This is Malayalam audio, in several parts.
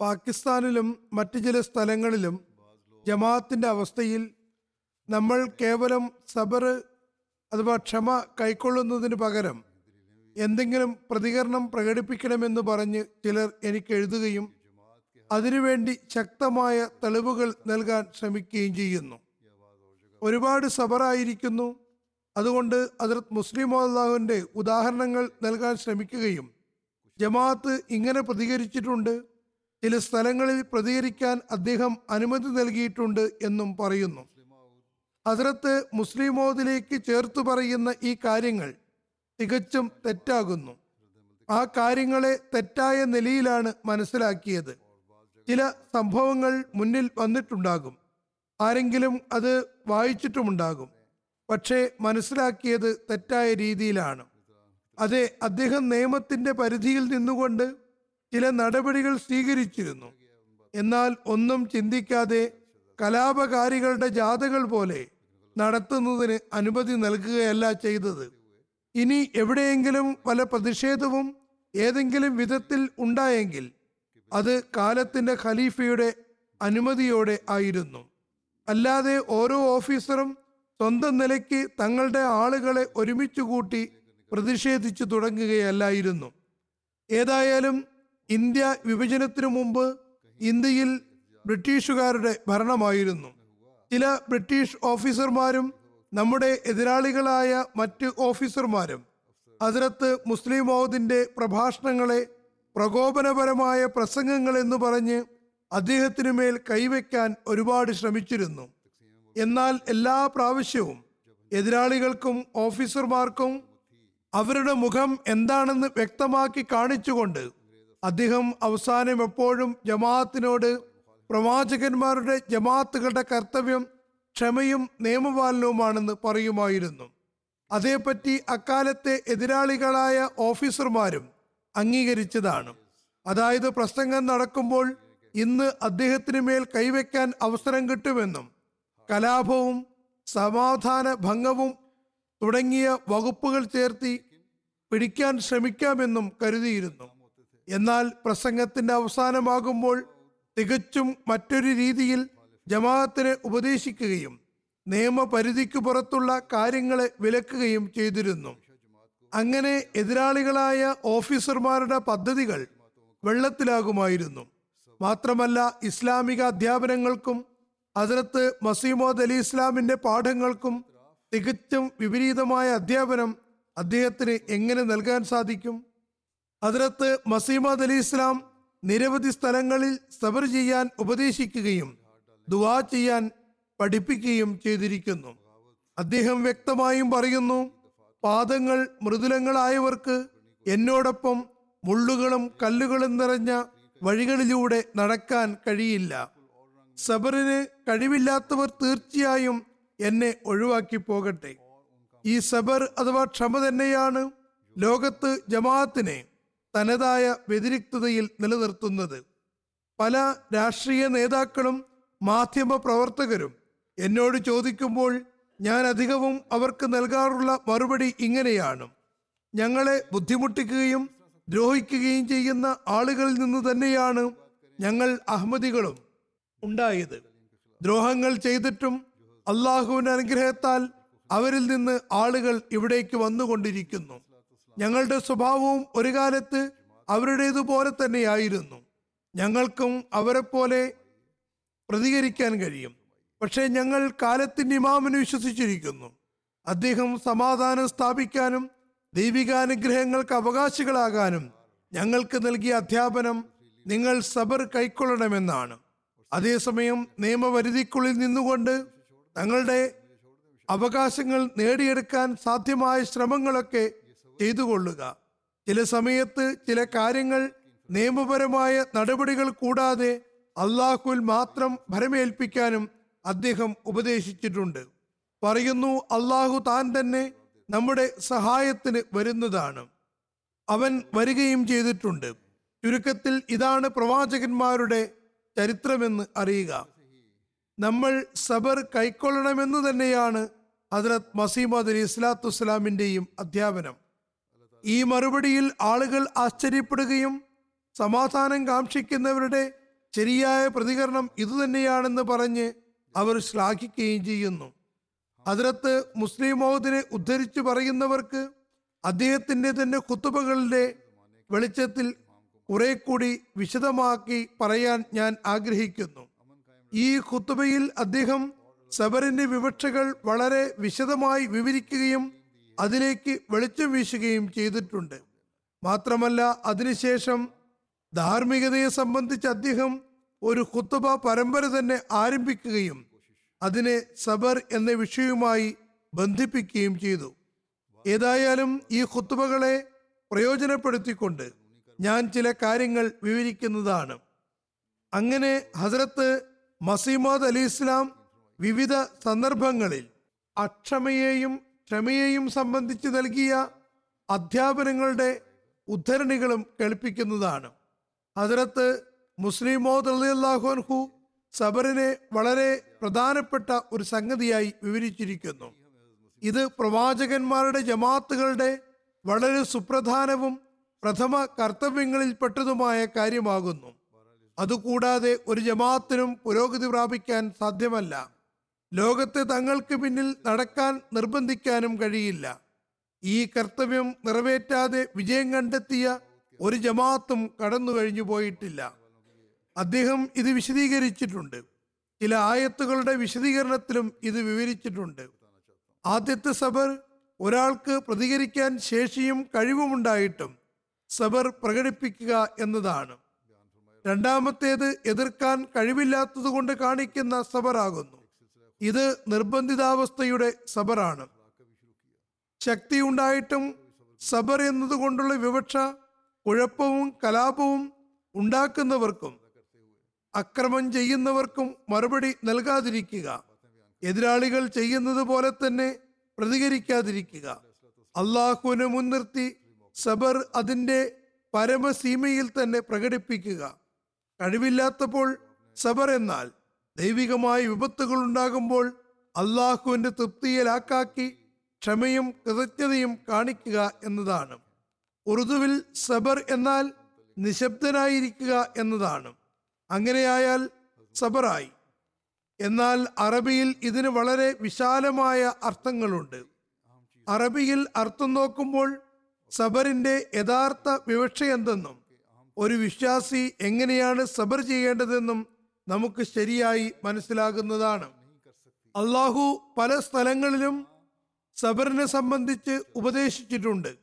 പാകിസ്ഥാനിലും മറ്റു ചില സ്ഥലങ്ങളിലും ജമാഅത്തിന്റെ അവസ്ഥയിൽ നമ്മൾ കേവലം സബർ അഥവാ ക്ഷമ കൈക്കൊള്ളുന്നതിന് പകരം എന്തെങ്കിലും പ്രതികരണം പ്രകടിപ്പിക്കണമെന്ന് പറഞ്ഞ് ചിലർ എനിക്ക് എഴുതുകയും അതിനുവേണ്ടി ശക്തമായ തെളിവുകൾ നൽകാൻ ശ്രമിക്കുകയും ചെയ്യുന്നു. ഒരുപാട് സബറായിരിക്കുന്നു അതുകൊണ്ട് അതിർത്ത് മുസ്ലിം അള്ളാഹുവിന്റെ ഉദാഹരണങ്ങൾ നൽകാൻ ശ്രമിക്കുകയും ജമാഅത്ത് ഇങ്ങനെ പ്രതികരിച്ചിട്ടുണ്ട്. ചില സ്ഥലങ്ങളിൽ പ്രതികരിക്കാൻ അദ്ദേഹം അനുമതി നൽകിയിട്ടുണ്ട് എന്നും പറയുന്നു. ഹസ്രത്ത് മുസ്ലിമോദിലേക്ക് ചേർത്തു പറയുന്ന ഈ കാര്യങ്ങൾ തികച്ചും തെറ്റാകുന്നു. ആ കാര്യങ്ങളെ തെറ്റായ നിലയിലാണ് മനസ്സിലാക്കിയത്. ചില സംഭവങ്ങൾ മുന്നിൽ വന്നിട്ടുണ്ടാകും. ആരെങ്കിലും അത് വായിച്ചിട്ടുമുണ്ടാകും. പക്ഷേ മനസ്സിലാക്കിയത് തെറ്റായ രീതിയിലാണ്. അതെ അദ്ദേഹം നിയമത്തിന്റെ പരിധിയിൽ നിന്നുകൊണ്ട് ചില നടപടികൾ സ്വീകരിച്ചിരുന്നു. എന്നാൽ ഒന്നും ചിന്തിക്കാതെ കലാപകാരികളുടെ ജാഥകൾ പോലെ നടത്തുന്നതിന് അനുമതി നൽകുകയല്ല ചെയ്തത്. ഇനി എവിടെയെങ്കിലും പല പ്രതിഷേധവും ഏതെങ്കിലും വിധത്തിൽ ഉണ്ടായെങ്കിൽ അത് കാലത്തിന്റെ ഖലീഫയുടെ അനുമതിയോടെ ആയിരുന്നു. അല്ലാതെ ഓരോ ഓഫീസറും സ്വന്തം നിലയ്ക്ക് തങ്ങളുടെ ആളുകളെ ഒരുമിച്ച് കൂട്ടി പ്രതിഷേധിച്ചു തുടങ്ങുകയല്ലായിരുന്നു. ഏതായാലും ഇന്ത്യ വിഭജനത്തിനു മുമ്പ് ഇന്ത്യയിൽ ബ്രിട്ടീഷുകാരുടെ ഭരണമായിരുന്നു. ചില ബ്രിട്ടീഷ് ഓഫീസർമാരും നമ്മുടെ എതിരാളികളായ മറ്റ് ഓഫീസർമാരും അതിരത്ത് മുസ്ലിം മൗദിന്റെ പ്രഭാഷണങ്ങളെ പ്രകോപനപരമായ പ്രസംഗങ്ങൾ എന്ന് പറഞ്ഞ് അദ്ദേഹത്തിനു മേൽ കൈവയ്ക്കാൻ ഒരുപാട് ശ്രമിച്ചിരുന്നു. എന്നാൽ എല്ലാ പ്രാവശ്യവും എതിരാളികൾക്കും ഓഫീസർമാർക്കും അവരുടെ മുഖം എന്താണെന്ന് വ്യക്തമാക്കി കാണിച്ചുകൊണ്ട് അദ്ദേഹം അവസാനം എപ്പോഴും ജമാഅത്തിനോട് പ്രവാചകന്മാരുടെ ജമാഅത്തുകളുടെ കർത്തവ്യം ക്ഷമയും നിയമപാലനവുമാണെന്ന് പറയുമായിരുന്നു. അതേപ്പറ്റി അക്കാലത്തെ എതിരാളികളായ ഓഫീസർമാരും അംഗീകരിച്ചതാണ്. അതായത് പ്രസംഗം നടക്കുമ്പോൾ ഇന്ന് അദ്ദേഹത്തിന് മേൽ കൈവയ്ക്കാൻ അവസരം കിട്ടുമെന്നും കലാപവും സമാധാന ഭംഗവും തുടങ്ങിയ വകുപ്പുകൾ ചേർത്തി പിടിക്കാൻ ശ്രമിക്കാമെന്നും കരുതിയിരുന്നു. എന്നാൽ പ്രസംഗത്തിന്റെ അവസാനമാകുമ്പോൾ തികച്ചും മറ്റൊരു രീതിയിൽ ജമാഅത്തിനെ ഉപദേശിക്കുകയും നിയമപരിധിക്ക് പുറത്തുള്ള കാര്യങ്ങളെ വിലക്കുകയും ചെയ്തിരുന്നു. അങ്ങനെ എതിരാളികളായ ഓഫീസർമാരുടെ പദ്ധതികൾ വെള്ളത്തിലാകുമായിരുന്നു. മാത്രമല്ല ഇസ്ലാമിക അധ്യാപനങ്ങൾക്കും അതിലത്ത് മസീമോദ് അലി ഇസ്ലാമിന്റെ പാഠങ്ങൾക്കും തികച്ചും വിപരീതമായ അധ്യാപനം അദ്ദേഹത്തിന് എങ്ങനെ നൽകാൻ സാധിക്കും? അതിരത്ത് മസീമദ് അലി ഇസ്ലാം നിരവധി സ്ഥലങ്ങളിൽ സബർ ചെയ്യാൻ ഉപദേശിക്കുകയും ദുവാ ചെയ്യാൻ പഠിപ്പിക്കുകയും ചെയ്തിരിക്കുന്നു. അദ്ദേഹം വ്യക്തമായും പറയുന്നു പാദങ്ങൾ മൃദുലങ്ങളായവർക്ക് എന്നോടൊപ്പം മുള്ളുകളും കല്ലുകളും നിറഞ്ഞ വഴികളിലൂടെ നടക്കാൻ കഴിയില്ല. സബറിന് കഴിവില്ലാത്തവർ തീർച്ചയായും എന്നെ ഒഴിവാക്കി പോകട്ടെ. ഈ സബർ അഥവാ ക്ഷമ തന്നെയാണ് ലോകത്ത് ജമാഅത്തിനെ തനതായ വ്യതിരിക്തതയിൽ നിലനിർത്തുന്നത്. പല രാഷ്ട്രീയ നേതാക്കളും മാധ്യമ പ്രവർത്തകരും എന്നോട് ചോദിക്കുമ്പോൾ ഞാൻ അധികവും അവർക്ക് നൽകാറുള്ള മറുപടി ഇങ്ങനെയാണ്. ഞങ്ങളെ ബുദ്ധിമുട്ടിക്കുകയും ദ്രോഹിക്കുകയും ചെയ്യുന്ന ആളുകളിൽ നിന്ന് തന്നെയാണ് ഞങ്ങൾ അഹമ്മദികളും ഉണ്ടായത്. ദ്രോഹങ്ങൾ ചെയ്തിട്ടും അള്ളാഹുവിന്റെ അനുഗ്രഹത്താൽ അവരിൽ നിന്ന് ആളുകൾ ഇവിടേക്ക് വന്നുകൊണ്ടിരിക്കുന്നു. ഞങ്ങളുടെ സ്വഭാവവും ഒരു കാലത്ത് അവരുടേതുപോലെ തന്നെയായിരുന്നു. ഞങ്ങൾക്കും അവരെ പോലെ പ്രതികരിക്കാൻ കഴിയും. പക്ഷേ ഞങ്ങൾ കാലത്തിന്റെ ഇമാമിന് വിശ്വസിച്ചിരിക്കുന്നു. അദ്ദേഹം സമാധാനം സ്ഥാപിക്കാനും ദൈവികാനുഗ്രഹങ്ങൾക്ക് അവകാശികളാകാനും ഞങ്ങൾക്ക് നൽകിയ അധ്യാപനം നിങ്ങൾ സബർ കൈക്കൊള്ളണമെന്നാണ്. അതേസമയം നിയമപരിധിക്കുള്ളിൽ നിന്നുകൊണ്ട് തങ്ങളുടെ അവകാശങ്ങൾ നേടിയെടുക്കാൻ സാധ്യമായ ശ്രമങ്ങളൊക്കെ ചെയ്തുകൊള്ളുക. ചില സമയത്ത് ചില കാര്യങ്ങൾ നിയമപരമായ നടപടികൾ കൂടാതെ അള്ളാഹുൽ മാത്രം ഭരമേൽപ്പിക്കാനും അദ്ദേഹം ഉപദേശിച്ചിട്ടുണ്ട്. പറയുന്നു അള്ളാഹു താൻ തന്നെ നമ്മുടെ സഹായത്തിന് വരുന്നതാണ്. അവൻ വരികയും ചെയ്തിട്ടുണ്ട്. ചുരുക്കത്തിൽ ഇതാണ് പ്രവാചകന്മാരുടെ ചരിത്രമെന്ന് അറിയുക. നമ്മൾ സബർ കൈക്കൊള്ളണമെന്ന് തന്നെയാണ് ഹജറത് മസീമദ് അലി ഇസ്ലാത്തു വസ്സലാമിന്റെയും അധ്യാപനം. ഈ മറുപടിയിൽ ആളുകൾ ആശ്ചര്യപ്പെടുകയും സമാധാനം കാക്ഷിക്കുന്നവരുടെ ശരിയായ പ്രതികരണം ഇതുതന്നെയാണെന്ന് പറഞ്ഞ് അവർ ശ്ലാഘിക്കുകയും ചെയ്യുന്നു. അതിരത്ത് മുസ്ലിം മൗദിനെ ഉദ്ധരിച്ചു പറയുന്നവർക്ക് അദ്ദേഹത്തിന്റെ തന്നെ കുത്തുബകളുടെ വെളിച്ചത്തിൽ കുറെ കൂടി വിശദമാക്കി പറയാൻ ഞാൻ ആഗ്രഹിക്കുന്നു. ഈ ഖുത്തുബയിൽ അദ്ദേഹം സബറിന്റെ വിവക്ഷകൾ വളരെ വിശദമായി വിവരിക്കുകയും അതിലേക്ക് വെളിച്ചം വീശുകയും ചെയ്തിട്ടുണ്ട്. മാത്രമല്ല അതിനുശേഷം ധാർമ്മികതയെ സംബന്ധിച്ച് അദ്ദേഹം ഒരു കുത്തുബ പരമ്പര തന്നെ ആരംഭിക്കുകയും അതിനെ സബർ എന്ന വിഷയവുമായി ബന്ധിപ്പിക്കുകയും ചെയ്തു. ഏതായാലും ഈ കുത്തുബകളെ പ്രയോജനപ്പെടുത്തിക്കൊണ്ട് ഞാൻ ചില കാര്യങ്ങൾ വിവരിക്കുന്നതാണ്. അങ്ങനെ ഹസ്രത്ത് മസീമദ് അലി ഇസ്ലാം വിവിധ സന്ദർഭങ്ങളിൽ അക്ഷമയെയും ക്ഷമയെയും സംബന്ധിച്ച് നൽകിയ അധ്യാപനങ്ങളുടെ ഉദ്ധരണികളും കേൾപ്പിക്കുന്നതാണ്. അതിരത്ത് മുസ്ലിം മോദ് അള്ളാഹുൻഹു സബറിനെ വളരെ പ്രധാനപ്പെട്ട ഒരു സംഗതിയായി വിവരിച്ചിരിക്കുന്നു. ഇത് പ്രവാചകന്മാരുടെ ജമാത്തുകളുടെ വളരെ സുപ്രധാനവും പ്രഥമ കർത്തവ്യങ്ങളിൽപ്പെട്ടതുമായ കാര്യമാകുന്നു. അതുകൂടാതെ ഒരു ജമാഅത്തിനും പുരോഗതി പ്രാപിക്കാൻ സാധ്യമല്ല. ലോകത്തെ തങ്ങൾക്ക് പിന്നിൽ നടക്കാൻ നിർബന്ധിക്കാനും കഴിയില്ല. ഈ കർത്തവ്യം നിറവേറ്റാതെ വിജയം കണ്ടെത്തിയ ഒരു ജമാഅത്തും കടന്നു കഴിഞ്ഞു പോയിട്ടില്ല. അദ്ദേഹം ഇത് വിശദീകരിച്ചിട്ടുണ്ട്. ചില ആയത്തുകളുടെ വിശദീകരണത്തിലും ഇത് വിവരിച്ചിട്ടുണ്ട്. ആദ്യത്തെ സബർ ഒരാൾക്ക് പ്രതികരിക്കാൻ ശേഷിയും കഴിവുമുണ്ടായിട്ടും സബർ പ്രകടിപ്പിക്കുക എന്നതാണ്. രണ്ടാമത്തേത് എതിർക്കാൻ കഴിവില്ലാത്തത് കൊണ്ട് കാണിക്കുന്ന സബറാകുന്നു. ഇത് നിർബന്ധിതാവസ്ഥയുടെ സബറാണ്. ശക്തി ഉണ്ടായിട്ടും സബർ എന്നതുകൊണ്ടുള്ള വിവക്ഷ കുഴപ്പവും കലാപവും ഉണ്ടാക്കുന്നവർക്കും അക്രമം ചെയ്യുന്നവർക്കും മറുപടി നൽകാതിരിക്കുക. എതിരാളികൾ ചെയ്യുന്നത് പോലെ തന്നെ പ്രതികരിക്കാതിരിക്കുക. അള്ളാഹുവിനെ മുൻനിർത്തി സബർ അതിന്റെ പരമസീമയിൽ തന്നെ പ്രകടിപ്പിക്കുക. കഴിവില്ലാത്തപ്പോൾ സബർ എന്നാൽ ദൈവികമായ വിപത്തുകൾ ഉണ്ടാകുമ്പോൾ അള്ളാഹുവിന്റെ തൃപ്തിയിലാക്കാക്കി ക്ഷമയും കൃതജ്ഞതയും കാണിക്കുക എന്നതാണ്. ഉറുദുവിൽ സബർ എന്നാൽ നിശബ്ദനായിരിക്കുക എന്നതാണ്. അങ്ങനെയായാൽ സബറായി. എന്നാൽ അറബിയിൽ ഇതിന് വളരെ വിശാലമായ അർത്ഥങ്ങളുണ്ട്. അറബിയിൽ അർത്ഥം നോക്കുമ്പോൾ സബറിന്റെ യഥാർത്ഥ വിവക്ഷ എന്തെന്നും ഒരു വിശ്വാസി എങ്ങനെയാണ് സബർ ചെയ്യേണ്ടതെന്നും നമുക്ക് ശരിയായി മനസ്സിലാകുന്നതാണ്. അള്ളാഹു പല സ്ഥലങ്ങളിലും സബറിനെ സംബന്ധിച്ച് ഉപദേശിച്ചിട്ടുണ്ട്.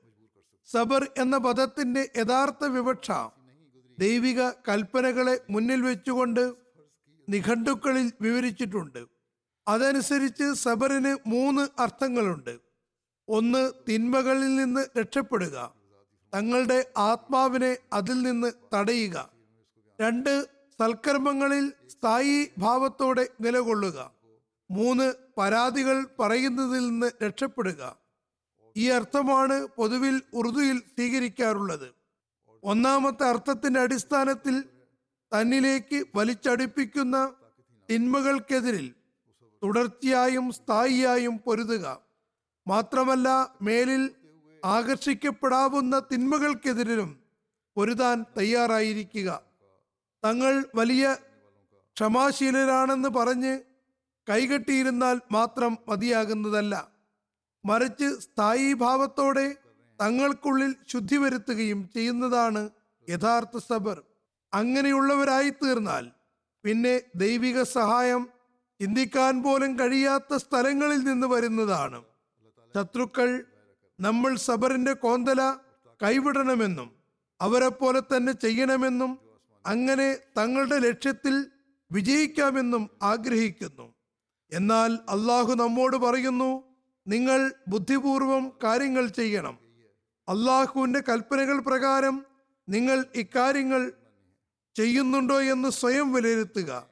സബർ എന്ന പദത്തിന്റെ യഥാർത്ഥ വിവക്ഷ ദൈവിക കൽപ്പനകളെ മുന്നിൽ വെച്ചുകൊണ്ട് നിഘണ്ടുക്കളിൽ വിവരിച്ചിട്ടുണ്ട്. അതനുസരിച്ച് സബറിന് മൂന്ന് അർത്ഥങ്ങളുണ്ട്. ഒന്ന് തിന്മകളിൽ നിന്ന് രക്ഷപ്പെടുക. തങ്ങളുടെ ആത്മാവിനെ അതിൽ നിന്ന് തടയുക. രണ്ട് സൽക്കർമ്മങ്ങളിൽ സ്ഥായി ഭാവത്തോടെ നിലകൊള്ളുക. മൂന്ന് പരാതികൾ പറയുന്നതിൽ നിന്ന് രക്ഷപ്പെടുക. ഈ അർത്ഥമാണ് പൊതുവിൽ ഉറുദുവിൽ സ്വീകരിക്കാറുള്ളത്. ഒന്നാമത്തെ അർത്ഥത്തിന്റെ അടിസ്ഥാനത്തിൽ തന്നിലേക്ക് വലിച്ചടുപ്പിക്കുന്ന തിന്മകൾക്കെതിരിൽ തുടർച്ചയായും സ്ഥായിയായും പൊരുതുക. മാത്രമല്ല മേലിൽ ആകർഷിക്കപ്പെടാവുന്ന തിന്മകൾക്കെതിരും പൊരുതാൻ തയ്യാറായിരിക്കുക. തങ്ങൾ വലിയ ക്ഷമാശീലരാണെന്ന് പറഞ്ഞ് കൈകെട്ടിയിരുന്നാൽ മാത്രം മതിയാകുന്നതല്ല. മറിച്ച് സ്ഥായി ഭാവത്തോടെ തങ്ങൾക്കുള്ളിൽ ശുദ്ധി വരുത്തുകയും ചെയ്യുന്നതാണ് യഥാർത്ഥ സബർ. അങ്ങനെയുള്ളവരായി തീർന്നാൽ പിന്നെ ദൈവിക സഹായം ചിന്തിക്കാൻ പോലും കഴിയാത്ത സ്ഥലങ്ങളിൽ നിന്ന് വരുന്നതാണ്. ശത്രുക്കൾ നമ്മൾ സബറിന്റെ കോന്തല കൈവിടണമെന്നും അവരെ പോലെ തന്നെ ചെയ്യണമെന്നും അങ്ങനെ തങ്ങളുടെ ലക്ഷ്യത്തിൽ വിജയിക്കാമെന്നും ആഗ്രഹിക്കുന്നു. എന്നാൽ അള്ളാഹു നമ്മോട് പറയുന്നു നിങ്ങൾ ബുദ്ധിപൂർവം കാര്യങ്ങൾ ചെയ്യണം. അള്ളാഹുവിന്റെ കൽപ്പനകൾ പ്രകാരം നിങ്ങൾ ഇക്കാര്യങ്ങൾ ചെയ്യുന്നുണ്ടോ എന്ന് സ്വയം വിലയിരുത്തുക.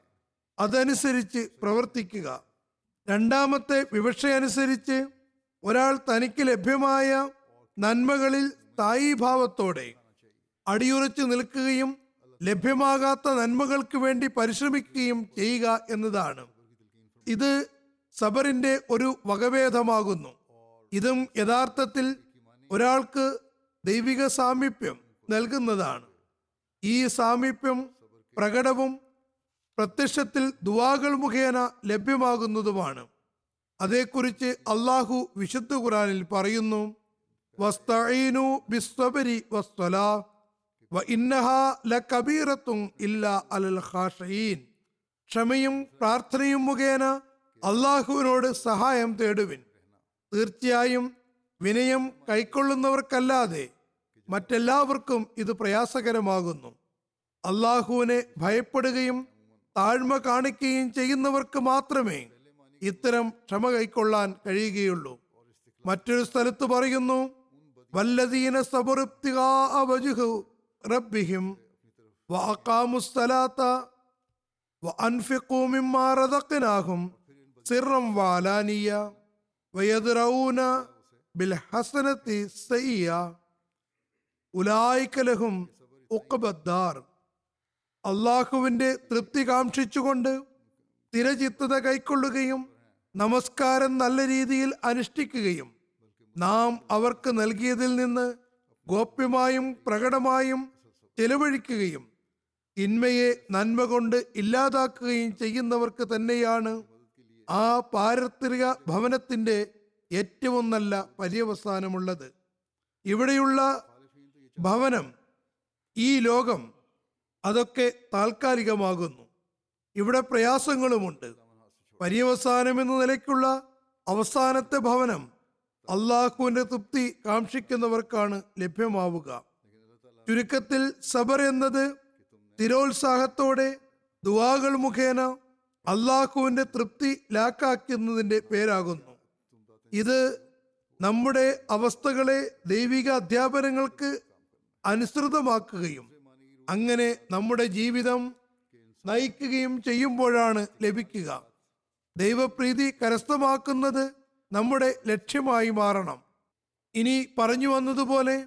അതനുസരിച്ച് പ്രവർത്തിക്കുക. രണ്ടാമത്തെ വിവക്ഷയനുസരിച്ച് ഒരാൾ തനിക്ക് ലഭ്യമായ നന്മകളിൽ സ്ഥായീഭാവത്തോടെ അടിയുറച്ചു നിൽക്കുകയും ലഭ്യമാകാത്ത നന്മകൾക്ക് വേണ്ടി പരിശ്രമിക്കുകയും ചെയ്യുക എന്നതാണ്. ഇത് സബറിന്റെ ഒരു വകഭേദമാകുന്നു. ഇതും യഥാർത്ഥത്തിൽ ഒരാൾക്ക് ദൈവിക സാമീപ്യം നൽകുന്നതാണ്. ഈ സാമീപ്യം പ്രകടവും പ്രത്യക്ഷത്തിൽ ദുവാകൾ മുഖേന ലഭ്യമാകുന്നതുമാണ്. അതേക്കുറിച്ച് അള്ളാഹു വിശുദ്ധ ഖുറാനിൽ പറയുന്നു വസ്തഈനു വസ്സലാ അലൽ ക്ഷമയും പ്രാർത്ഥനയും മുഖേന അള്ളാഹുവിനോട് സഹായം തേടുവിൻ. തീർച്ചയായും വിനയം കൈക്കൊള്ളുന്നവർക്കല്ലാതെ മറ്റെല്ലാവർക്കും ഇത് പ്രയാസകരമാകുന്നു. അള്ളാഹുവിനെ ഭയപ്പെടുകയും താഴ്മ കാണിക്കുകയും ചെയ്യുന്നവർക്ക് മാത്രമേ ഇത്തരം ക്ഷമ കൈക്കൊള്ളാൻ കഴിയുകയുള്ളൂ. മറ്റൊരു സ്ഥലത്ത് പറയുന്നു വല്ലതീന റബ്ബിഹിം അള്ളാഹുവിന്റെ വാലാനിയ സയ്യ തൃപ്തി കാക്ഷിച്ചുകൊണ്ട് സ്ഥിരചിത്തത കൈക്കൊള്ളുകയും നമസ്കാരം നല്ല രീതിയിൽ അനുഷ്ഠിക്കുകയും നാം അവർക്ക് നൽകിയതിൽ നിന്ന് ഗോപ്യമായും പ്രകടമായും ചെലവഴിക്കുകയും തിന്മയെ നന്മ കൊണ്ട് ഇല്ലാതാക്കുകയും ചെയ്യുന്നവർക്ക് തന്നെയാണ് ആ പാരത്രിക ഭവനത്തിന്റെ ഏറ്റവും നല്ല പര്യവസാനമുള്ളത്. ഇവിടെയുള്ള ഭവനം ഈ ലോകം അതൊക്കെ താൽക്കാലികമാകുന്നു. ഇവിടെ പ്രയാസങ്ങളുമുണ്ട്. പര്യവസാനം എന്ന നിലയ്ക്കുള്ള അവസാനത്തെ ഭവനം അള്ളാഹുവിന്റെ തൃപ്തി കാക്ഷിക്കുന്നവർക്കാണ് ലഭ്യമാവുക. ചുരുക്കത്തിൽ സബർ എന്നത് സ്ഥിരോത്സാഹത്തോടെ ദുവാകൾ മുഖേന അള്ളാഹുവിന്റെ തൃപ്തി ലാക്കാക്കുന്നതിന്റെ പേരാകുന്നു. ഇത് നമ്മുടെ അവസ്ഥകളെ ദൈവിക അധ്യാപനങ്ങൾക്ക് അനുസൃതമാക്കുകയും അങ്ങനെ നമ്മുടെ ജീവിതം നയിക്കുകയും ചെയ്യുമ്പോഴാണ് ലഭിക്കുക. ദൈവപ്രീതി കരസ്ഥമാക്കുന്നത് നമ്മുടെ ലക്ഷ്യമായി മാറണം. ഇനി പറഞ്ഞു വന്നതുപോലെ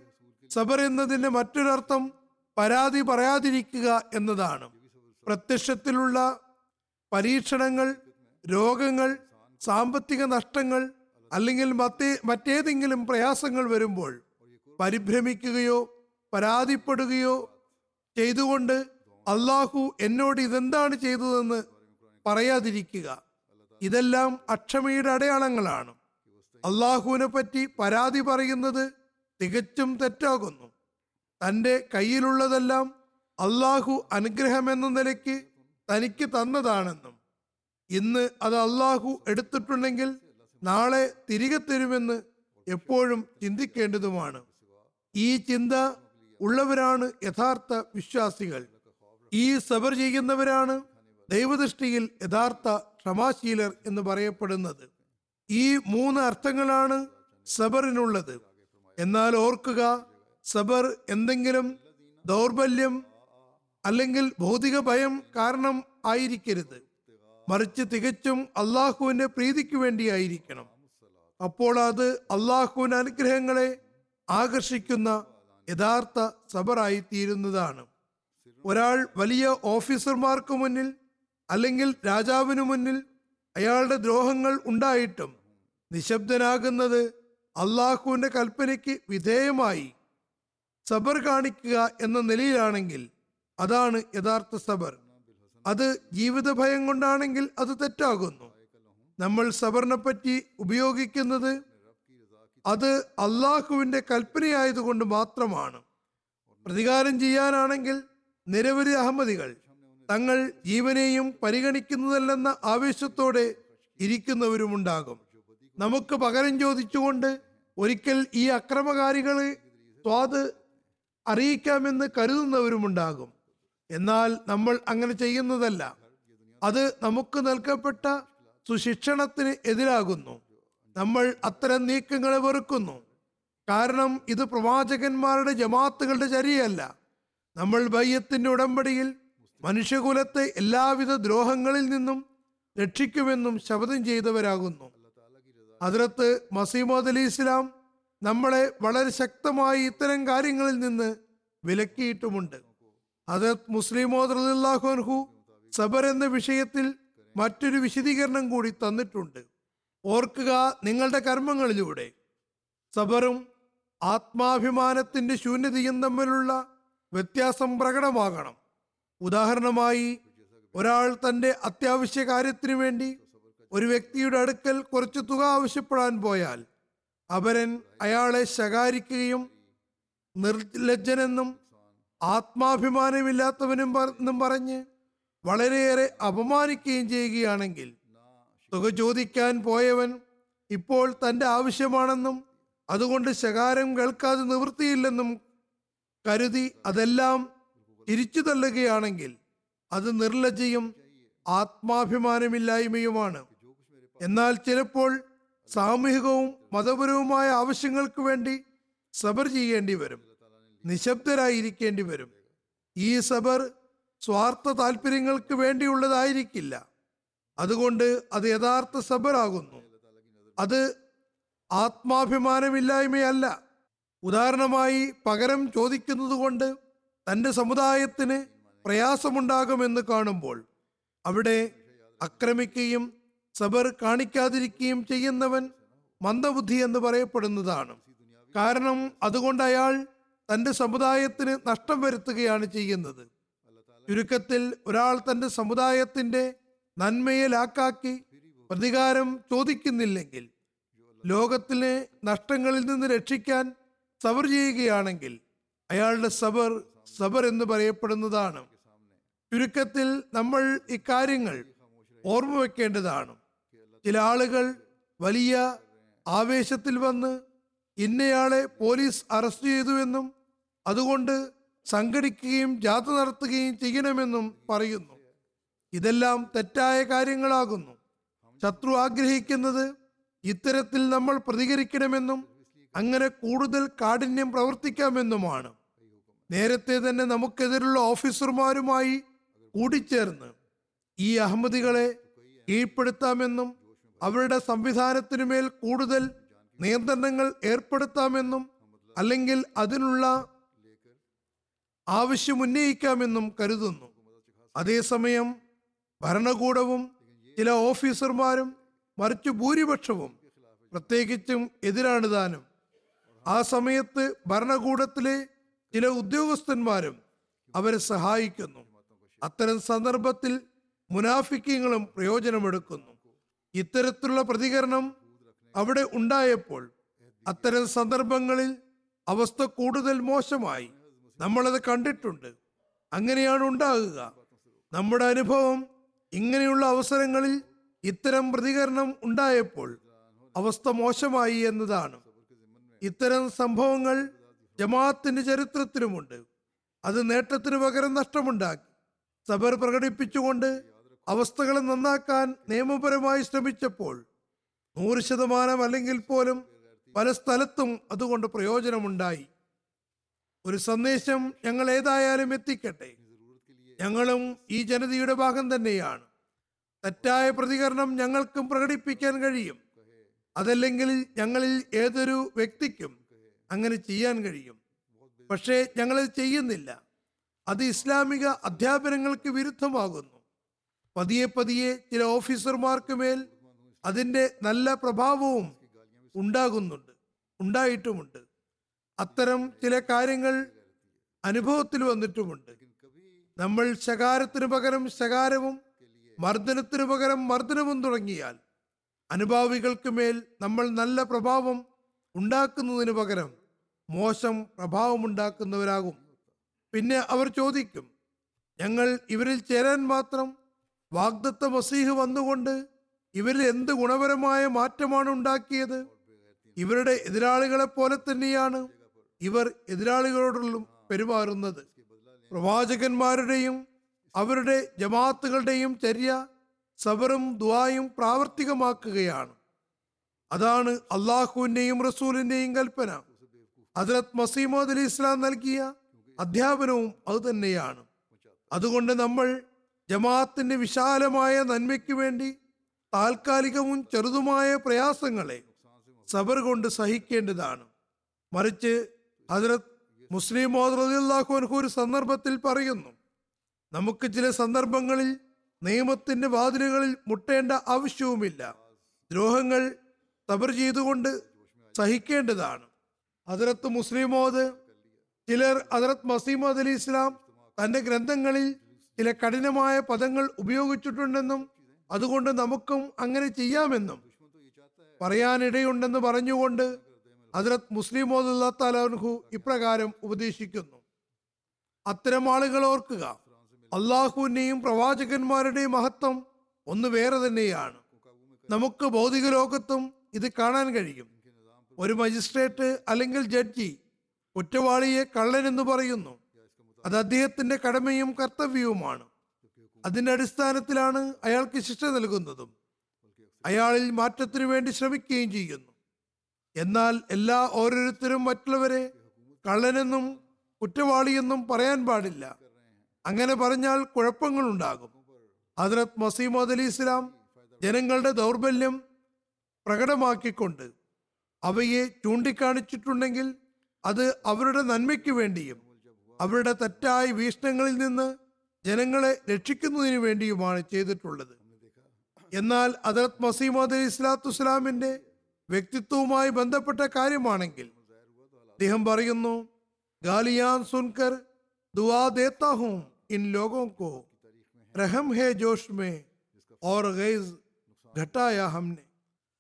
സബർ എന്നതിന്റെ മറ്റൊരർത്ഥം പരാതി പറയാതിരിക്കുക എന്നതാണ്. പ്രത്യക്ഷത്തിലുള്ള പരീക്ഷണങ്ങൾ രോഗങ്ങൾ സാമ്പത്തിക നഷ്ടങ്ങൾ അല്ലെങ്കിൽ മറ്റേ മറ്റേതെങ്കിലും പ്രയാസങ്ങൾ വരുമ്പോൾ പരിഭ്രമിക്കുകയോ പരാതിപ്പെടുകയോ ചെയ്തുകൊണ്ട് അള്ളാഹു എന്നോട് ഇതെന്താണ് ചെയ്തതെന്ന് പറയാതിരിക്കുക. ഇതെല്ലാം അക്ഷമയുടെ അടയാളങ്ങളാണ്. അള്ളാഹുവിനെ പറ്റി പരാതി പറയുന്നത് തികച്ചും തെറ്റാകുന്നു. തന്റെ കയ്യിലുള്ളതെല്ലാം അള്ളാഹു അനുഗ്രഹമെന്ന നിലയ്ക്ക് തനിക്ക് തന്നതാണെന്നും ഇന്ന് അത് അള്ളാഹു എടുത്തിട്ടുണ്ടെങ്കിൽ നാളെ തിരികെ തരുമെന്ന് എപ്പോഴും ചിന്തിക്കേണ്ടതുമാണ്. ഈ ചിന്ത ഉള്ളവരാണ് യഥാർത്ഥ വിശ്വാസികൾ. ഈ സബർ ചെയ്യുന്നവരാണ് ദൈവദൃഷ്ടിയിൽ യഥാർത്ഥ ക്ഷമാശീലർ എന്ന് പറയപ്പെടുന്നത്. ഈ മൂന്ന് അർത്ഥങ്ങളാണ് സബറിനുള്ളത്. എന്നാൽ ഓർക്കുക സബർ എന്തെങ്കിലും ദൗർബല്യം അല്ലെങ്കിൽ ഭൗതിക ഭയം കാരണം ആയിരിക്കരുത്. മറിച്ച് തികച്ചും അള്ളാഹുവിന്റെ പ്രീതിക്ക് വേണ്ടിയായിരിക്കണം. അപ്പോൾ അത് അള്ളാഹുവിന്റെ അനുഗ്രഹങ്ങളെ ആകർഷിക്കുന്ന യഥാർത്ഥ സബറായി തീരുന്നതാണ് ഒരാൾ വലിയ ഓഫീസർമാർക്ക് മുന്നിൽ അല്ലെങ്കിൽ രാജാവിനു മുന്നിൽ അയാളുടെ ദ്രോഹങ്ങൾ ഉണ്ടായിട്ടും നിശബ്ദനാകുന്നത് അള്ളാഹുവിന്റെ കൽപ്പനയ്ക്ക് വിധേയമായി സബർ കാണിക്കുക എന്ന നിലയിലാണെങ്കിൽ അതാണ് യഥാർത്ഥ സബർ. അത് ജീവിത ഭയം കൊണ്ടാണെങ്കിൽ അത് തെറ്റാകുന്നു. നമ്മൾ സബറിനെ പറ്റി ഉപയോഗിക്കുന്നത് അത് അള്ളാഹുവിന്റെ കൽപ്പനയായതുകൊണ്ട് മാത്രമാണ്. പ്രതികാരം ചെയ്യാനാണെങ്കിൽ നിരവധി അഹമ്മദികൾ തങ്ങൾ ജീവനെയും പരിഗണിക്കുന്നതല്ലെന്ന ആവേശത്തോടെ ഇരിക്കുന്നവരുമുണ്ടാകും. നമുക്ക് പകരം ചോദിച്ചുകൊണ്ട് ഒരിക്കൽ ഈ അക്രമകാരികളെ സ്വാദ് അറിയിക്കാമെന്ന് കരുതുന്നവരുമുണ്ടാകും. എന്നാൽ നമ്മൾ അങ്ങനെ ചെയ്യുന്നതല്ല. അത് നമുക്ക് നൽകപ്പെട്ട സുശിക്ഷണത്തിന് എതിരാകുന്നു. നമ്മൾ അത്തരം നീക്കങ്ങളെ വെറുക്കുന്നു. കാരണം ഇത് പ്രവാചകന്മാരുടെ ജമാത്തുകളുടെ ചരിയല്ല. നമ്മൾ ബയ്യത്തിന്റെ ഉടമ്പടിയിൽ മനുഷ്യകുലത്തെ എല്ലാവിധ ദ്രോഹങ്ങളിൽ നിന്നും രക്ഷിക്കുമെന്നും ശപഥം ചെയ്തവരാകുന്നു. അതിലത്ത് മസീമോദ് അലി ഇസ്ലാം നമ്മളെ വളരെ ശക്തമായി ഇത്തരം കാര്യങ്ങളിൽ നിന്ന് വിലക്കിയിട്ടുമുണ്ട്. അതത് മുസ്ലിമോദ് അൻഹു സബർ എന്ന വിഷയത്തിൽ മറ്റൊരു വിശദീകരണം കൂടി തന്നിട്ടുണ്ട്. ഓർക്കുക നിങ്ങളുടെ കർമ്മങ്ങളിലൂടെ. സബറും ആത്മാഭിമാനത്തിന്റെ ശൂന്യതയും തമ്മിലുള്ള വ്യത്യാസം പ്രകടമാകണം. ഉദാഹരണമായി ഒരാൾ തന്റെ അത്യാവശ്യ കാര്യത്തിനു വേണ്ടി ഒരു വ്യക്തിയുടെ അടുക്കൽ കുറച്ച് തുക ആവശ്യപ്പെടാൻ പോയാൽ അപരൻ അയാളെ ശകാരിക്കുകയും നിർലജ്ജനെന്നും ആത്മാഭിമാനമില്ലാത്തവനും എന്നും പറഞ്ഞ് വളരെയേറെ അപമാനിക്കുകയും ചെയ്യുകയാണെങ്കിൽ തുക ചോദിക്കാൻ പോയവൻ ഇപ്പോൾ തന്റെ ആവശ്യമാണെന്നും അതുകൊണ്ട് ശകാരം കേൾക്കാതെ നിവൃത്തിയില്ലെന്നും കരുതി അതെല്ലാം തിരിച്ചു തള്ളുകയാണെങ്കിൽ അത് നിർലജ്ജയും ആത്മാഭിമാനമില്ലായ്മയുമാണ്. എന്നാൽ ചിലപ്പോൾ സാമൂഹികവും മതപരവുമായ ആവശ്യങ്ങൾക്ക് വേണ്ടി സബർ ചെയ്യേണ്ടി വരും. നിശബ്ദരായിരിക്കേണ്ടി വരും. ഈ സബർ സ്വാർത്ഥ താല്പര്യങ്ങൾക്ക് വേണ്ടിയുള്ളതായിരിക്കില്ല. അതുകൊണ്ട് അത് യഥാർത്ഥ സബറാകുന്നു. അത് ആത്മാഭിമാനമില്ലായ്മയല്ല. ഉദാഹരണമായി പകരം ചോദിക്കുന്നത് കൊണ്ട് തന്റെ സമുദായത്തിന് പ്രയാസമുണ്ടാകുമെന്ന് കാണുമ്പോൾ അവിടെ ആക്രമിക്കുകയും സബർ കാണിക്കാതിരിക്കുകയും ചെയ്യുന്നവൻ മന്ദബുദ്ധി എന്ന് പറയപ്പെടുന്നതാണ്. കാരണം അതുകൊണ്ട് അയാൾ തന്റെ സമുദായത്തിന് നഷ്ടം വരുത്തുകയാണ് ചെയ്യുന്നത്. ചുരുക്കത്തിൽ ഒരാൾ തന്റെ സമുദായത്തിന്റെ നന്മയെ ലാക്കാക്കി പ്രതികാരം ചോദിക്കുന്നില്ലെങ്കിൽ ലോകത്തിലെ നഷ്ടങ്ങളിൽ നിന്ന് രക്ഷിക്കാൻ സബർ ചെയ്യുകയാണെങ്കിൽ അയാളുടെ സബർ സബർ എന്ന് പറയപ്പെടുന്നതാണ്. ചുരുക്കത്തിൽ നമ്മൾ ഇക്കാര്യങ്ങൾ ഓർമ്മ വെക്കേണ്ടതാണ്. ചില ആളുകൾ വലിയ ആവേശത്തിൽ വന്ന് ഇന്നയാളെ പോലീസ് അറസ്റ്റ് ചെയ്തുവെന്നും അതുകൊണ്ട് സംഘടിക്കുകയും ജാഥ നടത്തുകയും ചെയ്യണമെന്നും പറയുന്നു. ഇതെല്ലാം തെറ്റായ കാര്യങ്ങളാകുന്നു. ശത്രു ആഗ്രഹിക്കുന്നത് ഇത്തരത്തിൽ നമ്മൾ പ്രതികരിക്കണമെന്നും അങ്ങനെ കൂടുതൽ കാഠിന്യം പ്രവർത്തിക്കാമെന്നുമാണ്. നേരത്തെ തന്നെ നമുക്കെതിരുള്ള ഓഫീസർമാരുമായി കൂടിച്ചേർന്ന് ഈ അഹമ്മദികളെ കീഴ്പ്പെടുത്താമെന്നും അവരുടെ സംവിധാനത്തിനു മേൽ കൂടുതൽ നിയന്ത്രണങ്ങൾ ഏർപ്പെടുത്താമെന്നും അല്ലെങ്കിൽ അതിനുള്ള ആവശ്യം ഉന്നയിക്കാമെന്നും കരുതുന്നു. അതേസമയം ഭരണകൂടവും ചില ഓഫീസർമാരും മറിച്ച് ഭൂരിപക്ഷവും പ്രത്യേകിച്ചും എതിരാണ് താനും ആ സമയത്ത് ഭരണകൂടത്തിലെ ചില ഉദ്യോഗസ്ഥന്മാരും അവരെ സഹായിക്കുന്നു. അത്തരം സന്ദർഭത്തിൽ മുനാഫിക്കങ്ങളും പ്രയോജനമെടുക്കുന്നു. ഇത്തരത്തിലുള്ള പ്രതികരണം അവിടെ ഉണ്ടായപ്പോൾ അത്തരം സന്ദർഭങ്ങളിൽ അവസ്ഥ കൂടുതൽ മോശമായി. നമ്മളത് കണ്ടിട്ടുണ്ട്. അങ്ങനെയാണ് ഉണ്ടാകുക. നമ്മുടെ അനുഭവം ഇങ്ങനെയുള്ള അവസരങ്ങളിൽ ഇത്തരം പ്രതികരണം ഉണ്ടായപ്പോൾ അവസ്ഥ മോശമായി എന്നതാണ്. ഇത്തരം സംഭവങ്ങൾ ജമാഅത്തിന്റെ ചരിത്രത്തിലുമുണ്ട്. അത് നേട്ടത്തിന് പകരം നഷ്ടമുണ്ടാക്കി. സബർ പ്രകടിപ്പിച്ചുകൊണ്ട് അവസ്ഥകളെ നന്നാക്കാൻ നിയമപരമായി ശ്രമിച്ചപ്പോൾ നൂറ് ശതമാനം അല്ലെങ്കിൽ പോലും പല സ്ഥലത്തും അതുകൊണ്ട് പ്രയോജനമുണ്ടായി. ഒരു സന്ദേശം ഞങ്ങൾ ഏതായാലും എത്തിക്കട്ടെ. ഞങ്ങളും ഈ ജനതയുടെ ഭാഗം തന്നെയാണ്. തെറ്റായ പ്രതികരണം ഞങ്ങൾക്കും പ്രകടിപ്പിക്കാൻ കഴിയും. അതല്ലെങ്കിൽ ഞങ്ങളിൽ ഏതൊരു വ്യക്തിക്കും അങ്ങനെ ചെയ്യാൻ കഴിയും. പക്ഷേ ഞങ്ങളത് ചെയ്യുന്നില്ല. അത് ഇസ്ലാമിക അധ്യാപനങ്ങൾക്ക് വിരുദ്ധമാകുന്നു. പതിയെ പതിയെ ചില ഓഫീസർമാർക്ക് മേൽ അതിന്റെ നല്ല പ്രഭാവവും ഉണ്ടാകുന്നുണ്ട് ഉണ്ടായിട്ടുമുണ്ട്. അത്തരം ചില കാര്യങ്ങൾ അനുഭവത്തിൽ വന്നിട്ടുമുണ്ട്. നമ്മൾ ശകാരത്തിനു പകരം ശകാരവും മർദ്ദനത്തിനു പകരം മർദ്ദനവും തുടങ്ങിയാൽ അനുഭാവികൾക്ക് മേൽ നമ്മൾ നല്ല പ്രഭാവം ഉണ്ടാക്കുന്നതിന് പകരം മോശം പ്രഭാവമുണ്ടാക്കുന്നവരാകും. പിന്നെ അവർ ചോദിക്കും ഞങ്ങൾ ഇവരിൽ ചേരാൻ മാത്രം വാഗ്ദത്ത മസീഹ് വന്നുകൊണ്ട് ഇവരിൽ എന്ത് ഗുണപരമായ മാറ്റമാണ് ഉണ്ടാക്കിയത്? ഇവരുടെ എതിരാളികളെ പോലെ തന്നെയാണ് ഇവർ എതിരാളികളോടുള്ള പെരുമാറുന്നത്. പ്രവാചകന്മാരുടെയും അവരുടെ ജമാഅത്തുകളുടെയും ചര്യ സബറും ദുആയും പ്രാവർത്തികമാക്കുകയാണ്. അതാണ് അള്ളാഹുവിന്റെയും റസൂലിന്റെയും കൽപ്പന. ഹസ്രത് മസീമോദ് അലി ഇസ്ലാം നൽകിയ അധ്യാപനവും അത് തന്നെയാണ്. അതുകൊണ്ട് നമ്മൾ ജമാഅത്തിന്റെ വിശാലമായ നന്മയ്ക്ക് വേണ്ടി താൽക്കാലികവും ചെറുതുമായ പ്രയാസങ്ങളെ സബർ കൊണ്ട് സഹിക്കേണ്ടതാണ്. മറിച്ച് ഹജരത് മുസ്ലിം മോദ് ഒരു സന്ദർഭത്തിൽ പറയുന്നു നമുക്ക് ചില സന്ദർഭങ്ങളിൽ നിയമത്തിന്റെ വാതിലുകളിൽ മുട്ടേണ്ട ആവശ്യവുമില്ല. ദ്രോഹങ്ങൾ സബർ ചെയ്തുകൊണ്ട് സഹിക്കേണ്ടതാണ്. ഹജറത്ത് മുസ്ലിമോദ് ചിലർ ഹജറത്ത് മസീമോദ് അലി ഇസ്ലാം തന്റെ ഗ്രന്ഥങ്ങളിൽ ചില കഠിനമായ പദങ്ങൾ ഉപയോഗിച്ചിട്ടുണ്ടെന്നും അതുകൊണ്ട് നമുക്കും അങ്ങനെ ചെയ്യാമെന്നും പറയാനിടയുണ്ടെന്ന് പറഞ്ഞുകൊണ്ട് ഹജറത് മുസ്ലിം മോദുല്ലാത്താലഹു ഇപ്രകാരം ഉപദേശിക്കുന്നു. അത്തരം ആളുകൾ ഓർക്കുക അള്ളാഹുവിന്റെയും പ്രവാചകന്മാരുടെയും മഹത്വം ഒന്ന് വേറെ തന്നെയാണ്. നമുക്ക് ഭൗതിക ലോകത്തും ഇത് കാണാൻ കഴിയും. ഒരു മജിസ്ട്രേറ്റ് അല്ലെങ്കിൽ ജഡ്ജി കുറ്റവാളിയെ കള്ളൻ എന്ന് പറയുന്നു. അത് അദ്ദേഹത്തിന്റെ കടമയും കർത്തവ്യവുമാണ്. അതിന്റെ അടിസ്ഥാനത്തിലാണ് അയാൾക്ക് ശിക്ഷ നൽകുന്നതും. അയാളിൽ മാറ്റത്തിനു വേണ്ടി ശ്രമിക്കുകയും ചെയ്യുന്നു. എന്നാൽ എല്ലാ ഓരോരുത്തരും മറ്റുള്ളവരെ കള്ളനെന്നും കുറ്റവാളിയെന്നും പറയാൻ പാടില്ല. അങ്ങനെ പറഞ്ഞാൽ കുഴപ്പങ്ങളുണ്ടാകും. ഹജ്രത് മസീമദ് അലി ഇസ്ലാം ജനങ്ങളുടെ ദൗർബല്യം പ്രകടമാക്കിക്കൊണ്ട് അവയെ ചൂണ്ടിക്കാണിച്ചിട്ടുണ്ടെങ്കിൽ അത് അവരുടെ നന്മയ്ക്ക് വേണ്ടിയും അവരുടെ തെറ്റായ വീക്ഷണങ്ങളിൽ നിന്ന് ജനങ്ങളെ രക്ഷിക്കുന്നതിന് വേണ്ടിയുമാണ് ചെയ്തിട്ടുള്ളത്. എന്നാൽ അദർത് മസീമദ് അലി ഇസ്ലാത്തു ഇസ്ലാമിന്റെ വ്യക്തിത്വവുമായി ബന്ധപ്പെട്ട കാര്യമാണെങ്കിൽ അദ്ദേഹം പറയുന്നു ഗാലിയാൻ സുൻകർ ദുവാദേത്താഹും ഇൻ ലോകോ കോ റഹം ഹേ ജോഷ്മേ ഓർ ഗൈസ് ഘട്ടായ ഹംനെ.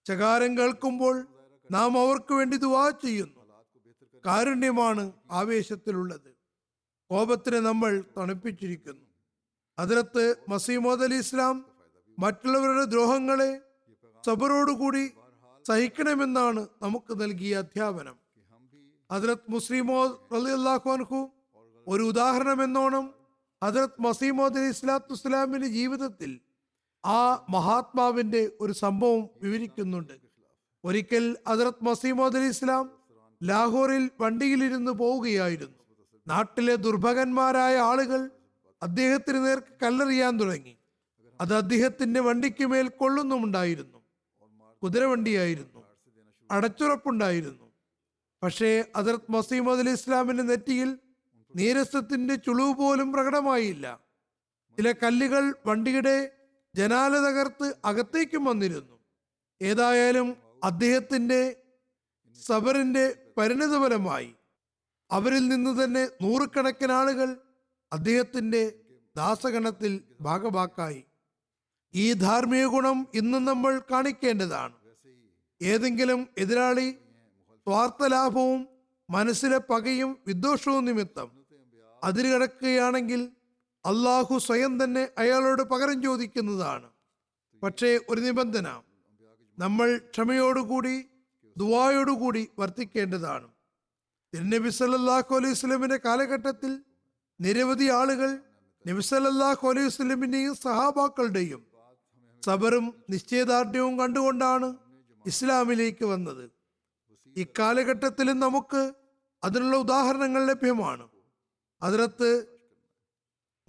ചകാരം കേൾക്കുമ്പോൾ നാം അവർക്ക് വേണ്ടി ദുവാ ചെയ്യുന്നു. കാരുണ്യമാണ് ആവേശത്തിലുള്ളത്. കോപത്തിനെ നമ്മൾ തണുപ്പിച്ചിരിക്കുന്നു. അതിലത്ത് മസീമോദ് അലി ഇസ്ലാം മറ്റുള്ളവരുടെ ദ്രോഹങ്ങളെ സബറോടുകൂടി സഹിക്കണമെന്നാണ് നമുക്ക് നൽകിയ അധ്യാപനം. അതിലത്ത് മുസ്ലിമോ റളിയല്ലാഹു അൻഹു ഒരു ഉദാഹരണം എന്നോണം ഹജറത് മസീമോദ് അലി ഇസ്ലാത്തു ഇസ്ലാമിന്റെ ജീവിതത്തിൽ ആ മഹാത്മാവിന്റെ ഒരു സംഭവം വിവരിക്കുന്നുണ്ട്. ഒരിക്കൽ ഹജറത് മസീമോദ് അലി ഇസ്ലാം ലാഹോറിൽ വണ്ടിയിലിരുന്ന് പോവുകയായിരുന്നു. നാട്ടിലെ ദുർഭകന്മാരായ ആളുകൾ അദ്ദേഹത്തിന് നേർക്ക് കല്ലെറിയാൻ തുടങ്ങി. അത് അദ്ദേഹത്തിന്റെ വണ്ടിക്ക് മേൽ കൊള്ളുന്നുമുണ്ടായിരുന്നു. കുതിരവണ്ടിയായിരുന്നു. അടച്ചുറപ്പുണ്ടായിരുന്നു. പക്ഷേ ഹജറത് മസീമദ് അലി ഇസ്ലാമിന്റെ നെറ്റിയിൽ നീരസത്തിന്റെ ചുളിവ് പോലും പ്രകടമായില്ല. ചില കല്ലുകൾ വണ്ടിയുടെ ജനാല തകർത്ത് അകത്തേക്കും വന്നിരുന്നു. ഏതായാലും അദ്ദേഹത്തിന്റെ സബറിന്റെ പരിണിതഫലമായി അവരിൽ നിന്ന് തന്നെ നൂറുകണക്കിന് ആളുകൾ അദ്ദേഹത്തിന്റെ ദാസഗണത്തിൽ ഭാഗഭാക്കായി ഈ ധാർമ്മിക ഗുണം ഇന്നും നമ്മൾ കാണിക്കേണ്ടതാണ്. ഏതെങ്കിലും എതിരാളി സ്വാർത്ഥ ലാഭവും മനസ്സിലെ പകയും വിദ്വേഷവും നിമിത്തം അതിരുകടക്കുകയാണെങ്കിൽ അള്ളാഹു സ്വയം തന്നെ അയാളോട് പകരം ചോദിക്കുന്നതാണ്. പക്ഷേ ഒരു നിബന്ധന. നമ്മൾ ക്ഷമയോടുകൂടി ദുവായോടുകൂടി വർത്തിക്കേണ്ടതാണ്. തിരുനബി സല്ലല്ലാഹു അലൈഹി സ്വലമിന്റെ കാലഘട്ടത്തിൽ നിരവധി ആളുകൾ നബി സല്ലല്ലാഹു അലൈഹി സ്വലമിന്റെയും സഹാബാക്കളുടെയും സബറും നിശ്ചയദാർഢ്യവും കണ്ടുകൊണ്ടാണ് ഇസ്ലാമിലേക്ക് വന്നത്. ഇക്കാലഘട്ടത്തിലും നമുക്ക് അതിനുള്ള ഉദാഹരണങ്ങൾ ലഭ്യമാണ്. അതിലത്ത്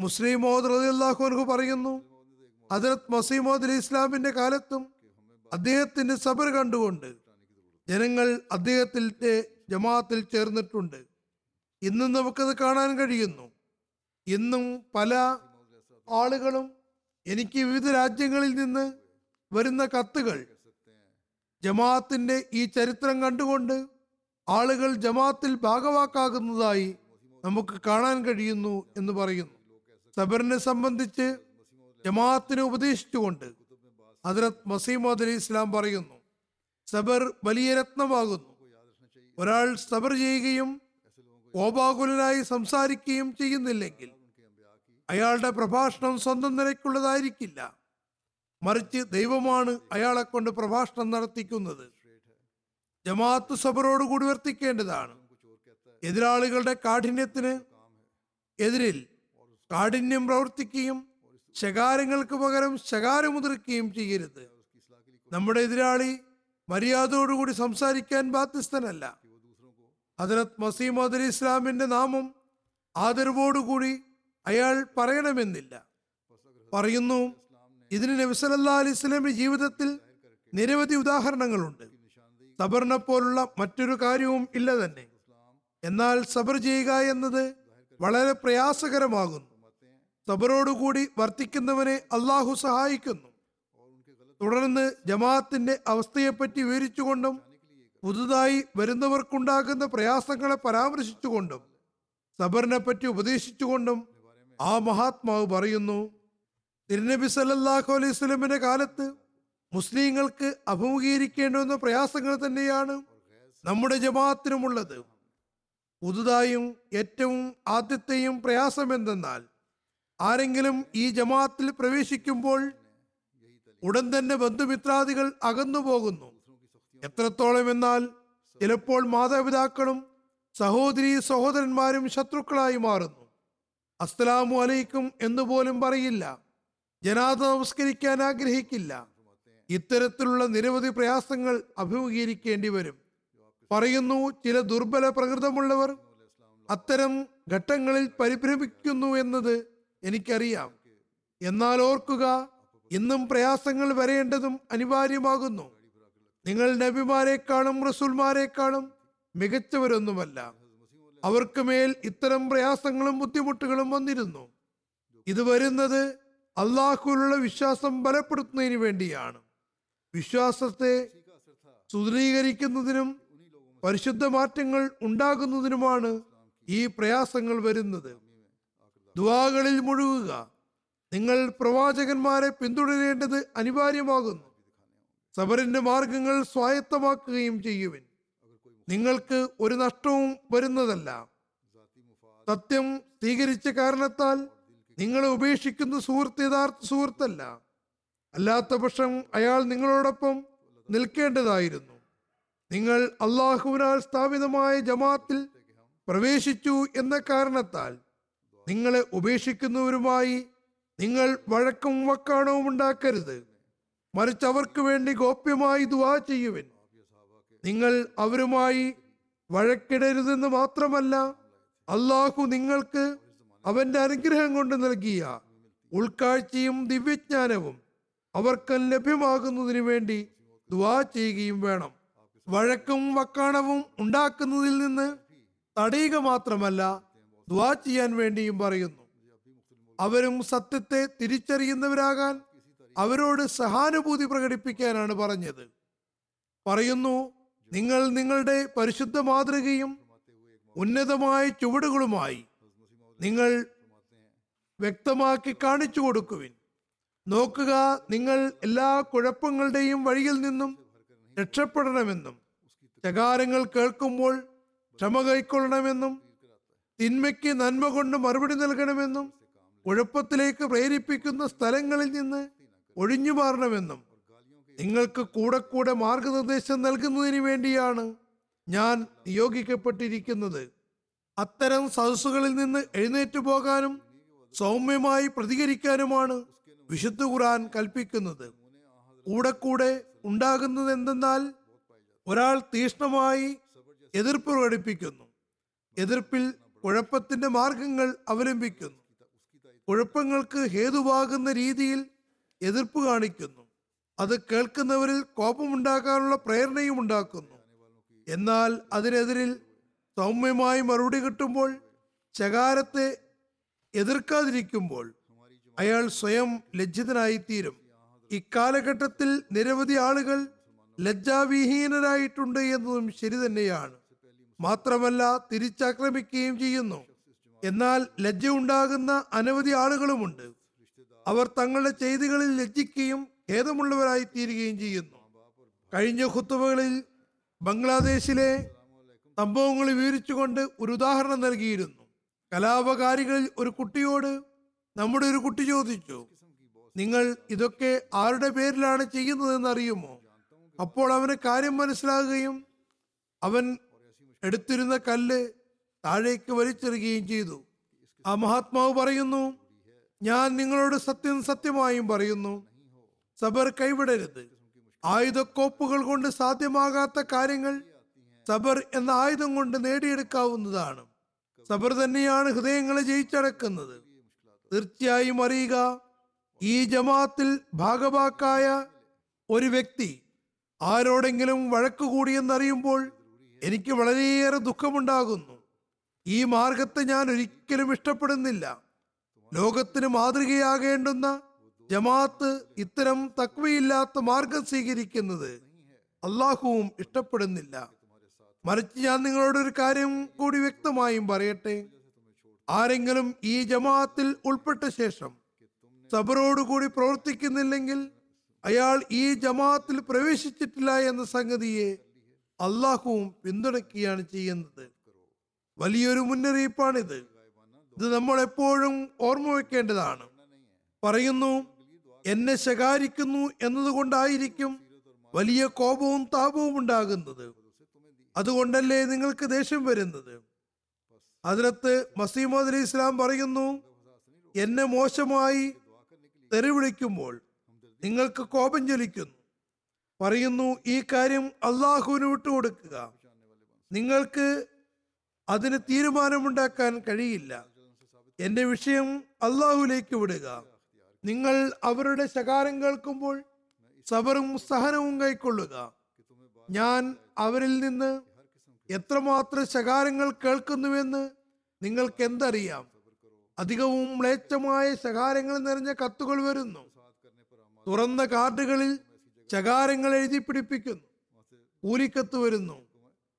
മുസ്ലിം മോദ് അലി അള്ളാഹു പറയുന്നു ഹജറത് മസീമോദ് അലി ഇസ്ലാമിന്റെ കാലത്തും അദ്ദേഹത്തിന്റെ സബർ കണ്ടുകൊണ്ട് ജനങ്ങൾ അദ്ദേഹത്തിന്റെ ജമാഅത്തിൽ ചേർന്നിട്ടുണ്ട്. ഇന്നും നമുക്കത് കാണാൻ കഴിയുന്നു. ഇന്നും പല ആളുകളും എനിക്ക് വിവിധ രാജ്യങ്ങളിൽ നിന്ന് വരുന്ന കത്തുകൾ ജമാഅത്തിന്റെ ഈ ചരിത്രം കണ്ടുകൊണ്ട് ആളുകൾ ജമാഅത്തിൽ ഭാഗവാക്കാകുന്നതായി നമുക്ക് കാണാൻ കഴിയുന്നു എന്ന് പറയുന്നു. സബറിനെ സംബന്ധിച്ച് ജമാഅത്തിനെ ഉപദേശിച്ചുകൊണ്ട് ഹജറത് മസീമദ് അലി ഇസ്ലാം പറയുന്നു സബർ വലിയ രത്നമാകുന്നു. ഒരാൾ സബർ ചെയ്യുകയും കോപാകുലനായി സംസാരിക്കുകയും ചെയ്യുന്നില്ലെങ്കിൽ അയാളുടെ പ്രഭാഷണം സ്വന്തം നിലയ്ക്കുള്ളതായിരിക്കില്ല. മറിച്ച് ദൈവമാണ് അയാളെ കൊണ്ട് പ്രഭാഷണം നടത്തിക്കുന്നത്. ജമാഅത്ത് സബറോടുകൂടി വർത്തിക്കേണ്ടതാണ്. എതിരാളികളുടെ കാഠിന്യത്തിന് എതിരിൽ കാഠിന്യം പ്രവർത്തിക്കുകയും ശകാരങ്ങൾക്ക് പകരം ശകാരമുതിർക്കുകയും ചെയ്യരുത്. നമ്മുടെ എതിരാളി മര്യാദയോടുകൂടി സംസാരിക്കാൻ ബാധ്യസ്ഥനല്ല. ഹജറത് മസീമദ് അലി ഇസ്ലാമിന്റെ നാമം ആദരവോടുകൂടി അയാൾ പറയണമെന്നില്ല. പറയുന്നു ഇതിന് നബിസലല്ലാ അലൈഹി സ്വലമിന്റെ ജീവിതത്തിൽ നിരവധി ഉദാഹരണങ്ങളുണ്ട്. സബറിനെ പോലുള്ള മറ്റൊരു കാര്യവും ഇല്ല തന്നെ. എന്നാൽ സബർ ചെയ്യുക എന്നത് വളരെ പ്രയാസകരമാകുന്നു. സബറോടുകൂടി വർത്തിക്കുന്നവനെ അള്ളാഹു സഹായിക്കുന്നു. തുടർന്ന് ജമാഅത്തിന്റെ അവസ്ഥയെപ്പറ്റി വിവരിച്ചുകൊണ്ടും പുതുതായി വരുന്നവർക്കുണ്ടാകുന്ന പ്രയാസങ്ങളെ പരാമർശിച്ചുകൊണ്ടും സബറിനെ പറ്റി ഉപദേശിച്ചുകൊണ്ടും ആ മഹാത്മാവ് പറയുന്നു തിരുനബി സല്ലാഹു അലൈഹി സ്വലമിന്റെ കാലത്ത് മുസ്ലിങ്ങൾക്ക് അഭിമുഖീകരിക്കേണ്ടുന്ന പ്രയാസങ്ങൾ തന്നെയാണ് നമ്മുടെ ജമാഅത്തിനുമുള്ളത്. പുതുതായും ഏറ്റവും ആദ്യത്തെയും പ്രയാസം എന്തെന്നാൽ ആരെങ്കിലും ഈ ജമാഅത്തിൽ പ്രവേശിക്കുമ്പോൾ ഉടൻ തന്നെ ബന്ധുമിത്രാദികൾ അകന്നു പോകുന്നു. എത്രത്തോളം എന്നാൽ ചിലപ്പോൾ മാതാപിതാക്കളും സഹോദരി സഹോദരന്മാരും ശത്രുക്കളായി മാറുന്നു. അസ്സലാമു അലൈക്കും എന്ന് പോലും പറയില്ല. ജനാദ നമസ്കരിക്കാൻ ആഗ്രഹിക്കില്ല. ഇത്തരത്തിലുള്ള നിരവധി പ്രയാസങ്ങൾ അഭിമുഖീകരിക്കേണ്ടി വരും. പറയുന്നു ചില ദുർബല പ്രകൃതമുള്ളവർ അത്തരം ഘട്ടങ്ങളിൽ പരിഭ്രമിക്കുന്നു എന്നത് എനിക്കറിയാം. എന്നാൽ ഓർക്കുക ഇന്നും പ്രയാസങ്ങൾ വരേണ്ടതും അനിവാര്യമാകുന്നു. നിങ്ങൾ നബിമാരെക്കാളും റസൂൽമാരെക്കാളും മികച്ചവരൊന്നുമല്ല. അവർക്ക് മേൽ ഇത്തരം പ്രയാസങ്ങളും ബുദ്ധിമുട്ടുകളും വന്നിരുന്നു. ഇത് വരുന്നത് അള്ളാഹുലുള്ള വിശ്വാസം ബലപ്പെടുത്തുന്നതിന് വേണ്ടിയാണ്. വിശ്വാസത്തെ സുദൃഢീകരിക്കുന്നതിനും പരിശുദ്ധ മാറ്റങ്ങൾ ഉണ്ടാകുന്നതിനുമാണ് ഈ പ്രയാസങ്ങൾ വരുന്നത്. ദുവാകളിൽ മുഴുകുക. നിങ്ങൾ പ്രവാചകന്മാരെ പിന്തുടരേണ്ടത് അനിവാര്യമാകുന്നു. സബറിന്റെ മാർഗങ്ങൾ സ്വായത്തമാക്കുകയും ചെയ്യുവിൻ. നിങ്ങൾക്ക് ഒരു നഷ്ടവും വരുന്നതല്ല. സത്യം സ്വീകരിച്ച കാരണത്താൽ നിങ്ങളെ ഉപേക്ഷിക്കുന്ന സുഹൃത്ത് യഥാർത്ഥ സുഹൃത്തല്ല. അല്ലാത്ത പക്ഷം അയാൾ നിങ്ങളോടൊപ്പം നിൽക്കേണ്ടതായിരുന്നു. നിങ്ങൾ അള്ളാഹുവിനാൽ സ്ഥാപിതമായ ജമാത്തിൽ പ്രവേശിച്ചു എന്ന കാരണത്താൽ നിങ്ങളെ ഉപേക്ഷിക്കുന്നവരുമായി നിങ്ങൾ വഴക്കും വക്കാണവും ഉണ്ടാക്കരുത്. മറിച്ച് അവർക്ക് വേണ്ടി ഗോപ്യമായി ദുവാ ചെയ്യുവിൻ. നിങ്ങൾ അവരുമായി വഴക്കിടരുതെന്ന് മാത്രമല്ല അള്ളാഹു നിങ്ങൾക്ക് അവന്റെ അനുഗ്രഹം കൊണ്ട് നൽകിയ ഉൾക്കാഴ്ചയും ദിവ്യജ്ഞാനവും അവർക്ക് ലഭ്യമാകുന്നതിന് വേണ്ടി ദുവാ ചെയ്യുകയും വേണം. വഴക്കും വക്കാണവും ഉണ്ടാക്കുന്നതിൽ നിന്ന് തടയുക മാത്രമല്ല ദുവാ ചെയ്യാൻ വേണ്ടിയും പറയുന്നു. അവരും സത്യത്തെ തിരിച്ചറിയുന്നവരാകാൻ അവരോട് സഹാനുഭൂതി പ്രകടിപ്പിക്കാനാണ് പറഞ്ഞത്. പറയുന്നു നിങ്ങൾ നിങ്ങളുടെ പരിശുദ്ധ മാതൃകയും ഉന്നതമായ ചുവടുകളുമായി നിങ്ങൾ വ്യക്തമാക്കി കാണിച്ചു കൊടുക്കുവിൻ. നോക്കുക നിങ്ങൾ എല്ലാ കുഴപ്പങ്ങളുടെയും വഴിയിൽ നിന്നും രക്ഷപ്പെടണമെന്നും ചകാരങ്ങൾ കേൾക്കുമ്പോൾ ക്ഷമ കൈക്കൊള്ളണമെന്നും തിന്മയ്ക്ക് നന്മ കൊണ്ട് മറുപടി നൽകണമെന്നും കുഴപ്പത്തിലേക്ക് പ്രേരിപ്പിക്കുന്ന സ്ഥലങ്ങളിൽ നിന്ന് ഒഴിഞ്ഞു മാറണമെന്നും നിങ്ങൾക്ക് കൂടെ കൂടെ മാർഗനിർദ്ദേശം നൽകുന്നതിന് വേണ്ടിയാണ് ഞാൻ നിയോഗിക്കപ്പെട്ടിരിക്കുന്നത്. അത്തരം സദസ്സുകളിൽ നിന്ന് എഴുന്നേറ്റ് പോകാനും സൗമ്യമായി പ്രതികരിക്കാനുമാണ് വിശുദ്ധ ഖുറാൻ കൽപ്പിക്കുന്നത്. കൂടെ കൂടെ ഉണ്ടാകുന്നത് എന്തെന്നാൽ ഒരാൾ തീഷ്ണമായി എതിർപ്പ് പ്രകടിപ്പിക്കുന്നു. എതിർപ്പിൽ കുഴപ്പത്തിന്റെ മാർഗങ്ങൾ അവലംബിക്കുന്നു. കുഴപ്പങ്ങൾക്ക് ഹേതുവാകുന്ന രീതിയിൽ എതിർപ്പ് കാണിക്കുന്നു. അത് കേൾക്കുന്നവരിൽ കോപമുണ്ടാക്കാനുള്ള പ്രേരണയും ഉണ്ടാക്കുന്നു. എന്നാൽ അതിനെതിരിൽ സൗമ്യമായി മറുപടി കിട്ടുമ്പോൾ ശകാരത്തെ എതിർക്കാതിരിക്കുമ്പോൾ അയാൾ സ്വയം ലജ്ജിതനായിത്തീരും. ഇക്കാലഘട്ടത്തിൽ നിരവധി ആളുകൾ ലജ്ജാവിഹീനരായിട്ടുണ്ട് എന്നതും ശരി തന്നെയാണ്. മാത്രമല്ല തിരിച്ചാക്രമിക്കുകയും ചെയ്യുന്നു. എന്നാൽ ലജ്ജ ഉണ്ടാകുന്ന അനവധി ആളുകളുമുണ്ട്. അവർ തങ്ങളുടെ ചെയ്തികളിൽ ലജ്ജിക്കുകയും ഖേദമുള്ളവരായി തീരുകയും ചെയ്യുന്നു. കഴിഞ്ഞ ഖുത്തുബകളിൽ ബംഗ്ലാദേശിലെ സംഭവങ്ങൾ വിവരിച്ചുകൊണ്ട് ഒരു ഉദാഹരണം നൽകിയിരുന്നു. കലാപകാരികളിൽ ഒരു കുട്ടിയോട് നമ്മുടെ ഒരു കുട്ടി ചോദിച്ചു നിങ്ങൾ ഇതൊക്കെ ആരുടെ പേരിലാണ് ചെയ്യുന്നതെന്ന് അറിയുമോ? അപ്പോൾ അവന് കാര്യം മനസ്സിലാകുകയും അവൻ എടുത്തിരുന്ന കല്ല് താഴേക്ക് വലിച്ചെറിയുകയും ചെയ്തു. ആ മഹാത്മാവ് പറയുന്നു ഞാൻ നിങ്ങളോട് സത്യം സത്യമായും പറയുന്നു. സബർ കൈവിടരുത്. ആയുധക്കോപ്പുകൾ കൊണ്ട് സാധ്യമാകാത്ത കാര്യങ്ങൾ സബർ എന്ന ആയുധം കൊണ്ട് നേടിയെടുക്കാവുന്നതാണ്. സബർ തന്നെയാണ് ഹൃദയങ്ങളെ ജയിച്ചടക്കുന്നത്. തീർച്ചയായും അറിയുക ഈ ജമാത്തിൽ ഭാഗവാക്കായ ഒരു വ്യക്തി ആരോടെങ്കിലും വഴക്ക് കൂടിയെന്നറിയുമ്പോൾ എനിക്ക് വളരെയേറെ ദുഃഖമുണ്ടാകുന്നു. ഈ മാർഗത്തെ ഞാൻ ഒരിക്കലും ഇഷ്ടപ്പെടുന്നില്ല. ലോകത്തിന് മാതൃകയാകേണ്ടുന്ന ജമാഅത്ത് ഇത്തരം തക്വയില്ലാത്ത മാർഗം സ്വീകരിക്കുന്നത് അള്ളാഹുവും ഇഷ്ടപ്പെടുന്നില്ല. മറിച്ച് ഞാൻ നിങ്ങളോട് ഒരു കാര്യം കൂടി വ്യക്തമായും പറയട്ടെ. ആരെങ്കിലും ഈ ജമാഅത്തിൽ ഉൾപ്പെട്ട ശേഷം സബറോടുകൂടി പ്രവർത്തിക്കുന്നില്ലെങ്കിൽ അയാൾ ഈ ജമാഅത്തിൽ പ്രവേശിച്ചിട്ടില്ല എന്ന സംഗതിയെ അള്ളാഹുവും പിന്തുണയ്ക്കുകയാണ് ചെയ്യുന്നത്. വലിയൊരു മുന്നറിയിപ്പാണിത്. ഇത് നമ്മൾ എപ്പോഴും ഓർമ്മ വെക്കേണ്ടതാണ്. പറയുന്നു എന്നെ ശകാരിക്കുന്നു എന്നതുകൊണ്ടായിരിക്കും വലിയ കോപവും താപവും ഉണ്ടാകുന്നത്. അതുകൊണ്ടല്ലേ നിങ്ങൾക്ക് ദേഷ്യം വരുന്നത്? അതിനകത്ത് മസീമദ് അലി ഇസ്ലാം പറയുന്നു എന്നെ മോശമായി തെറി വിളിക്കുമ്പോൾ നിങ്ങൾക്ക് കോപം ജ്വലിക്കുന്നു. പറയുന്നു ഈ കാര്യം അള്ളാഹുവിന് വിട്ടുകൊടുക്കുക നിങ്ങൾക്ക് അതിന് തീരുമാനമുണ്ടാക്കാൻ കഴിയില്ല. എന്റെ വിഷയം അള്ളാഹുലേക്ക് വിടുക. നിങ്ങൾ അവരുടെ ശകാരം കേൾക്കുമ്പോൾ സബറും സഹനവും കൈക്കൊള്ളുക. ഞാൻ അവരിൽ നിന്ന് എത്രമാത്രം ശകാരങ്ങൾ കേൾക്കുന്നുവെന്ന് നിങ്ങൾക്ക് എന്തറിയാം അധികവും മ്ലേച്ഛമായ ശകാരങ്ങൾ നിറഞ്ഞ കത്തുകൾ വരുന്നു. തുറന്ന കാർഡുകളിൽ ശകാരങ്ങൾ എഴുതി പിടിപ്പിക്കുന്നു. കൂലിക്കത്ത് വരുന്നു.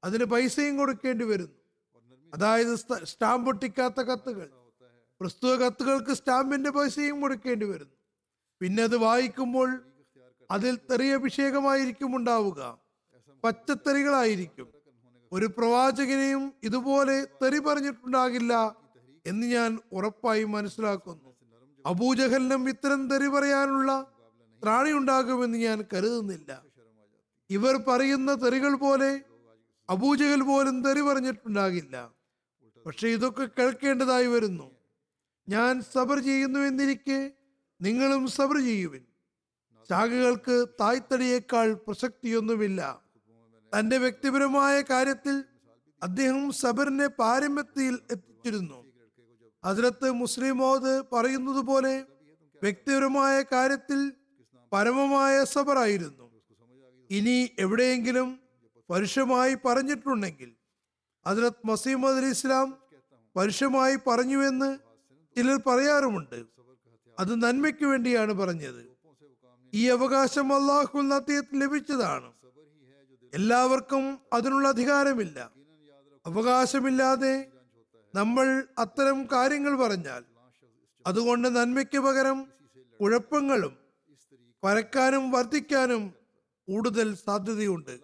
അതിന് പൈസയും കൊടുക്കേണ്ടി വരുന്നു. അതായത് സ്റ്റാമ്പ് ഒട്ടിക്കാത്ത കത്തുകൾ. പ്രസ്തുത കത്തുകൾക്ക് സ്റ്റാമ്പിന്റെ പൈസയും കൊടുക്കേണ്ടി വരുന്നു. പിന്നെ അത് വായിക്കുമ്പോൾ അതിൽ തെറിയഭിഷേകമായിരിക്കും ഉണ്ടാവുക. പച്ചത്തെറികളായിരിക്കും. ഒരു പ്രവാചകനെയും ഇതുപോലെ തെറി പറഞ്ഞിട്ടുണ്ടാകില്ല എന്ന് ഞാൻ ഉറപ്പായി മനസ്സിലാക്കുന്നു. അബൂജഹലിനും ഇത്തരം തെറി പറയാനുള്ള ത്രാണി ഉണ്ടാകുമെന്ന് ഞാൻ കരുതുന്നില്ല. ഇവർ പറയുന്ന തെറികൾ പോലെ അബൂജഹൽ പോലും തെറി പറഞ്ഞിട്ടുണ്ടാകില്ല. പക്ഷെ ഇതൊക്കെ കേൾക്കേണ്ടതായി വരുന്നു. ഞാൻ സബർ ചെയ്യുന്നു എന്നിരിക്കെ നിങ്ങളും സബർ ചെയ്യുവിൻ. ശാഖകൾക്ക് തായ്തടിയേക്കാൾ പ്രസക്തിയൊന്നുമില്ല. തന്റെ വ്യക്തിപരമായ കാര്യത്തിൽ അദ്ദേഹം സബറിനെ പാരമ്യത്തിൽ എത്തിച്ചിരുന്നു. അതിലത്ത് മുസ്ലിം മോദ് പറയുന്നത് പോലെ വ്യക്തിപരമായ കാര്യത്തിൽ പരമമായ സബറായിരുന്നു ഇനി എവിടെയെങ്കിലും പരുഷമായി പറഞ്ഞിട്ടുണ്ടെങ്കിൽ അതിലത് മസീമദ് അലി ഇസ്ലാം പരുഷമായി പറഞ്ഞുവെന്ന് ചിലർ പറയാറുമുണ്ട്. അത് നന്മയ്ക്ക് വേണ്ടിയാണ് പറഞ്ഞത്. ഈ അവകാശം അള്ളാഹു ലഭിച്ചതാണ്. എല്ലാവർക്കും അതിനുള്ള അധികാരമില്ല. അവകാശമില്ലാതെ നമ്മൾ അത്തരം കാര്യങ്ങൾ പറഞ്ഞാൽ അതുകൊണ്ട് നന്മയ്ക്ക് പകരം കുഴപ്പങ്ങളും പരക്കാനും വർദ്ധിക്കാനും കൂടുതൽ സാധ്യതയുണ്ട്.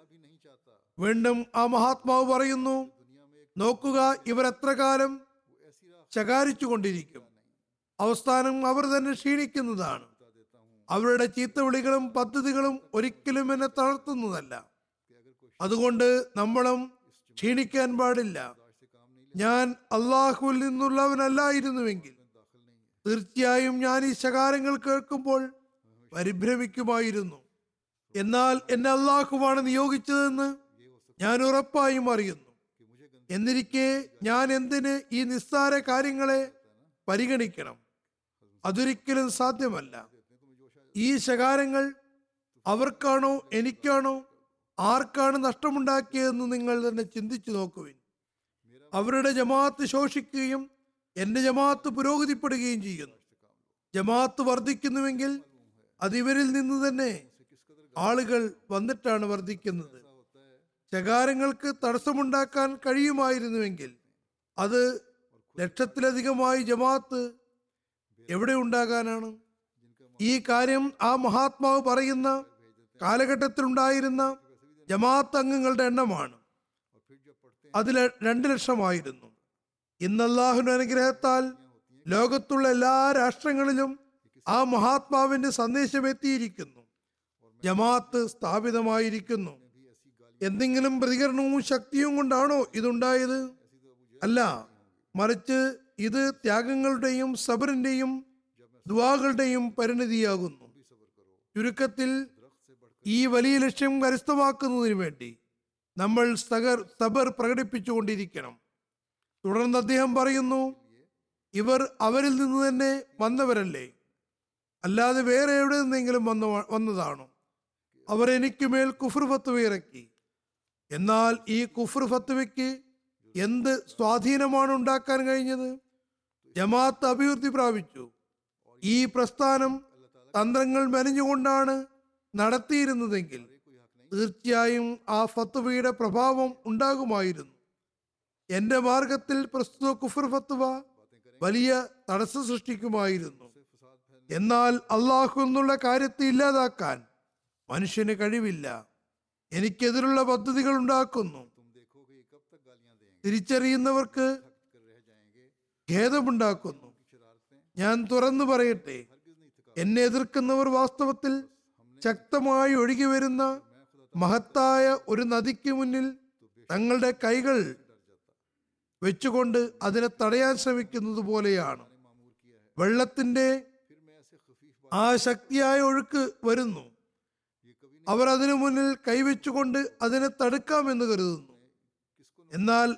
വീണ്ടും ആ മഹാത്മാവ് പറയുന്നു നോക്കുക ഇവർ എത്ര കാലം ശകാരിച്ചു കൊണ്ടിരിക്കും അവസാനം അവർ തന്നെ ക്ഷീണിക്കുന്നതാണ്. അവരുടെ ചീത്തവിളികളും പദ്ധതികളും ഒരിക്കലും എന്നെ തളർത്തുന്നതല്ല. അതുകൊണ്ട് നമ്മളും ക്ഷീണിക്കാൻ പാടില്ല. ഞാൻ അള്ളാഹുവിൽ നിന്നുള്ളവനല്ലായിരുന്നുവെങ്കിൽ തീർച്ചയായും ഞാൻ ഈ ശകാരങ്ങൾ കേൾക്കുമ്പോൾ പരിഭ്രമിക്കുമായിരുന്നു. എന്നാൽ എന്നെ അള്ളാഹുവാണ് നിയോഗിച്ചതെന്ന് ഞാൻ ഉറപ്പായും അറിയുന്നു. എന്നിരിക്കെ ഞാൻ എന്തിന് ഈ നിസ്സാര കാര്യങ്ങളെ പരിഗണിക്കണം? അതൊരിക്കലും സാധ്യമല്ല. ഈ ശകാരങ്ങൾ അവർക്കാണോ എനിക്കാണോ ആർക്കാണ് നഷ്ടമുണ്ടാക്കിയതെന്ന് നിങ്ങൾ തന്നെ ചിന്തിച്ചു നോക്കുവിൻ. അവരുടെ ജമാഅത്ത് ശോഷിക്കുകയും എന്റെ ജമാഅത്ത് പുരോഗതിപ്പെടുകയും ചെയ്യുന്നു. ജമാഅത്ത് വർദ്ധിക്കുന്നുവെങ്കിൽ അത് ഇവരിൽ നിന്ന് തന്നെ ആളുകൾ വന്നിട്ടാണ് വർദ്ധിക്കുന്നത്. ശകാരങ്ങൾക്ക് തടസ്സമുണ്ടാക്കാൻ കഴിയുമായിരുന്നുവെങ്കിൽ അത് ലക്ഷത്തിലധികമായി ജമാഅത്ത് എവിടെ ഉണ്ടാകാനാണ്? ഈ കാര്യം ആ മഹാത്മാവ് പറയുന്ന കാലഘട്ടത്തിലുണ്ടായിരുന്ന ജമാഅത്ത് അംഗങ്ങളുടെ എണ്ണമാണ്. അതിൽ രണ്ട് ലക്ഷമായിരുന്നു. ഇന്നല്ലാഹുവിന്റെ അനുഗ്രഹത്താൽ ലോകത്തുള്ള എല്ലാ രാഷ്ട്രങ്ങളിലും ആ മഹാത്മാവിന്റെ സന്ദേശം എത്തിയിരിക്കുന്നു ജമാഅത്ത് സ്ഥാപിതമായിരിക്കുന്നു. എന്തെങ്കിലും പ്രതികരണവും ശക്തിയും കൊണ്ടാണോ ഇതുണ്ടായത്? അല്ല മറിച്ച് ഇത് ത്യാഗങ്ങളുടെയും സബറിന്റെയും ദുവാകളുടെയും പരിണിതിയാകുന്നു. ചുരുക്കത്തിൽ ഈ വലിയ ലക്ഷ്യം കരസ്ഥമാക്കുന്നതിന് വേണ്ടി നമ്മൾ സകർ സബർ പ്രകടിപ്പിച്ചുകൊണ്ടിരിക്കണം. തുടർന്ന് അദ്ദേഹം പറയുന്നു ഇവർ അവരിൽ നിന്ന് തന്നെ വന്നവരല്ലേ? അല്ലാതെ വേറെ എവിടെ നിന്നെങ്കിലും വന്ന വന്നതാണോ? അവർ എനിക്ക് മേൽ കുഫർ ഫത്വ ഇറക്കി. എന്നാൽ ഈ കുഫർ ഫത്വയ്ക്ക് എന്ത് സ്വാധീനമാണ് ഉണ്ടാക്കാൻ കഴിഞ്ഞത്? ജമാഅത്ത് അഭിവൃദ്ധി പ്രാപിച്ചു. ഈ പ്രസ്ഥാനം തന്ത്രങ്ങൾ മെനഞ്ഞുകൊണ്ടാണ് നടത്തിയിരുന്നതെങ്കിൽ തീർച്ചയായും ആ ഫത്വയുടെ പ്രഭാവം ഉണ്ടാകുമായിരുന്നു. എന്റെ മാർഗത്തിൽ പ്രസ്തുത കുഫർ ഫത്വ വലിയ തടസ്സം സൃഷ്ടിക്കുമായിരുന്നു. എന്നാൽ അള്ളാഹു എന്നുള്ള കാര്യത്തെ ഇല്ലാതാക്കാൻ മനുഷ്യന് കഴിവില്ല. എനിക്കെതിരുള്ള പദ്ധതികൾ ഉണ്ടാക്കുന്നു. തിരിച്ചറിയുന്നവർക്ക് ഖേദമുണ്ടാക്കുന്നു. ഞാൻ തുറന്നു പറയട്ടെ എന്നെ എതിർക്കുന്നവർ വാസ്തവത്തിൽ ശക്തമായി ഒഴുകി വരുന്ന മഹത്തായ ഒരു നദിക്ക് മുന്നിൽ തങ്ങളുടെ കൈകൾ വെച്ചുകൊണ്ട് അതിനെ തടയാൻ ശ്രമിക്കുന്നത് പോലെയാണ് വെള്ളത്തിന്റെ ആ ശക്തിയായ ഒഴുക്ക് വരുന്നു. അവർ അതിനു മുന്നിൽ കൈവച്ചുകൊണ്ട് അതിനെ തടുക്കാമെന്ന് കരുതുന്നു. എന്നാൽ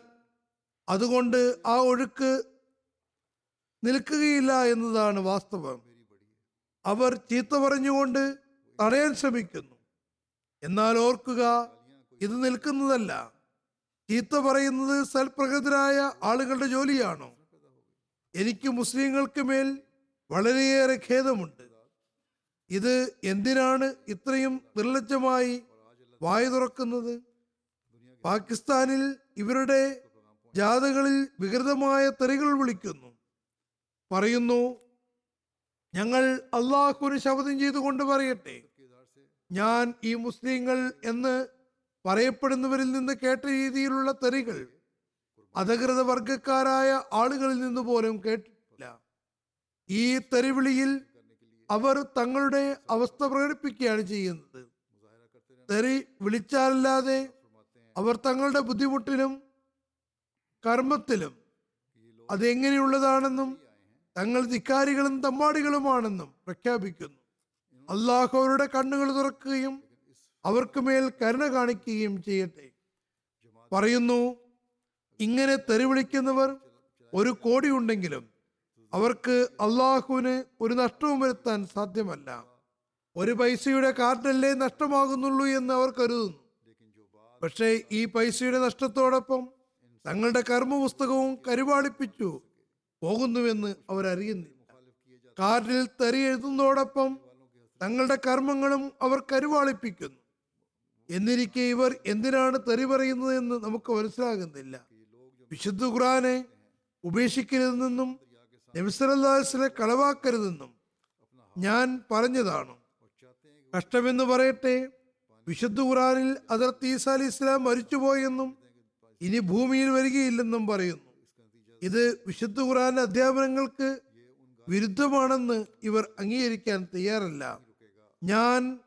അതുകൊണ്ട് ആ ഒഴുക്ക് നിൽക്കുകയില്ല എന്നതാണ് വാസ്തവം. അവർ ചീത്ത പറഞ്ഞുകൊണ്ട് തടയാൻ ശ്രമിക്കുന്നു. എന്നാൽ ഓർക്കുക ഇത് നിൽക്കുന്നതല്ല. ചീത്ത പറയുന്നത് സൽപ്രകൃതരായ ആളുകളുടെ ജോലിയാണോ? എനിക്ക് മുസ്ലിങ്ങൾക്ക് മേൽ വളരെയേറെ ഖേദമുണ്ട്. ഇത് എന്തിനാണ് ഇത്രയും നിർലജ്ജമായി വായു തുറക്കുന്നത്? പാകിസ്ഥാനിൽ ഇവരുടെ ജാഥകളിൽ വികൃതമായ തെറികൾ വിളിക്കുന്നു. പറയുന്നു ഞങ്ങൾ അള്ളാഹുവിന് ശപഥം ചെയ്തുകൊണ്ട് പറയട്ടെ. ഞാൻ ഈ മുസ്ലിങ്ങൾ എന്ന് പറയപ്പെടുന്നവരിൽ നിന്ന് കേട്ട രീതിയിലുള്ള തെറികൾ അധകൃത വർഗക്കാരായ ആളുകളിൽ നിന്ന് പോലും കേട്ടിട്ടില്ല. ഈ തെറിവിളിയിൽ അവർ തങ്ങളുടെ അവസ്ഥ പ്രകടിപ്പിക്കുകയാണ് ചെയ്യുന്നത്. തെറി വിളിച്ചാലല്ലാതെ അവർ തങ്ങളുടെ ബുദ്ധിമുട്ടിലും കർമ്മത്തിലും അതെങ്ങനെയുള്ളതാണെന്നും തങ്ങൾ ധിക്കാരികളും തമ്പാടികളുമാണെന്നും പ്രഖ്യാപിക്കുന്നു. അള്ളാഹു അവരുടെ കണ്ണുകൾ തുറക്കുകയും അവർക്ക് മേൽ കരുണ കാണിക്കുകയും ചെയ്യട്ടെ. പറയുന്നു ഇങ്ങനെ തെറിവിളിക്കുന്നവർ ഒരു കോടി ഉണ്ടെങ്കിലും അവർക്ക് അള്ളാഹുവിന് ഒരു നഷ്ടവും വരുത്താൻ സാധ്യമല്ല. ഒരു പൈസയുടെ കാർഡല്ലേ നഷ്ടമാകുന്നുള്ളൂ എന്ന് അവർ കരുതുന്നു. പക്ഷേ ഈ പൈസയുടെ നഷ്ടത്തോടൊപ്പം തങ്ങളുടെ കർമ്മപുസ്തകവും കരുവാളിപ്പിച്ചു പോകുന്നുവെന്ന് അവരറിയുന്നില്ല. കാർഡിൽ തെറി എഴുതുന്നതോടൊപ്പം തങ്ങളുടെ കർമ്മങ്ങളും അവർ കരുവാളിപ്പിക്കുന്നു എന്നിരിക്കെ ഇവർ എന്തിനാണ് തെറി പറയുന്നത് എന്ന് നമുക്ക് മനസ്സിലാകുന്നില്ല. വിശുദ്ധ ഖുറാനെ ഉപേക്ഷിക്കരുതെന്നും നബിസലല്ലാസിനെ കളവാക്കരുതെന്നും ഞാൻ പറഞ്ഞതാണ്. കഷ്ടമെന്ന് പറയട്ടെ വിശുദ്ധ ഖുറാനിൽ അതിർത്ത് അലി ഇസ്ലാം മരിച്ചുപോയെന്നും ഇനി ഭൂമിയിൽ വരികയില്ലെന്നും പറയുന്നു. ഇത് വിശുദ്ധ ഖുറാൻ അധ്യാപനങ്ങൾക്ക് വിരുദ്ധമാണെന്ന് ഇവർ അംഗീകരിക്കാൻ തയ്യാറല്ല. ഞാൻ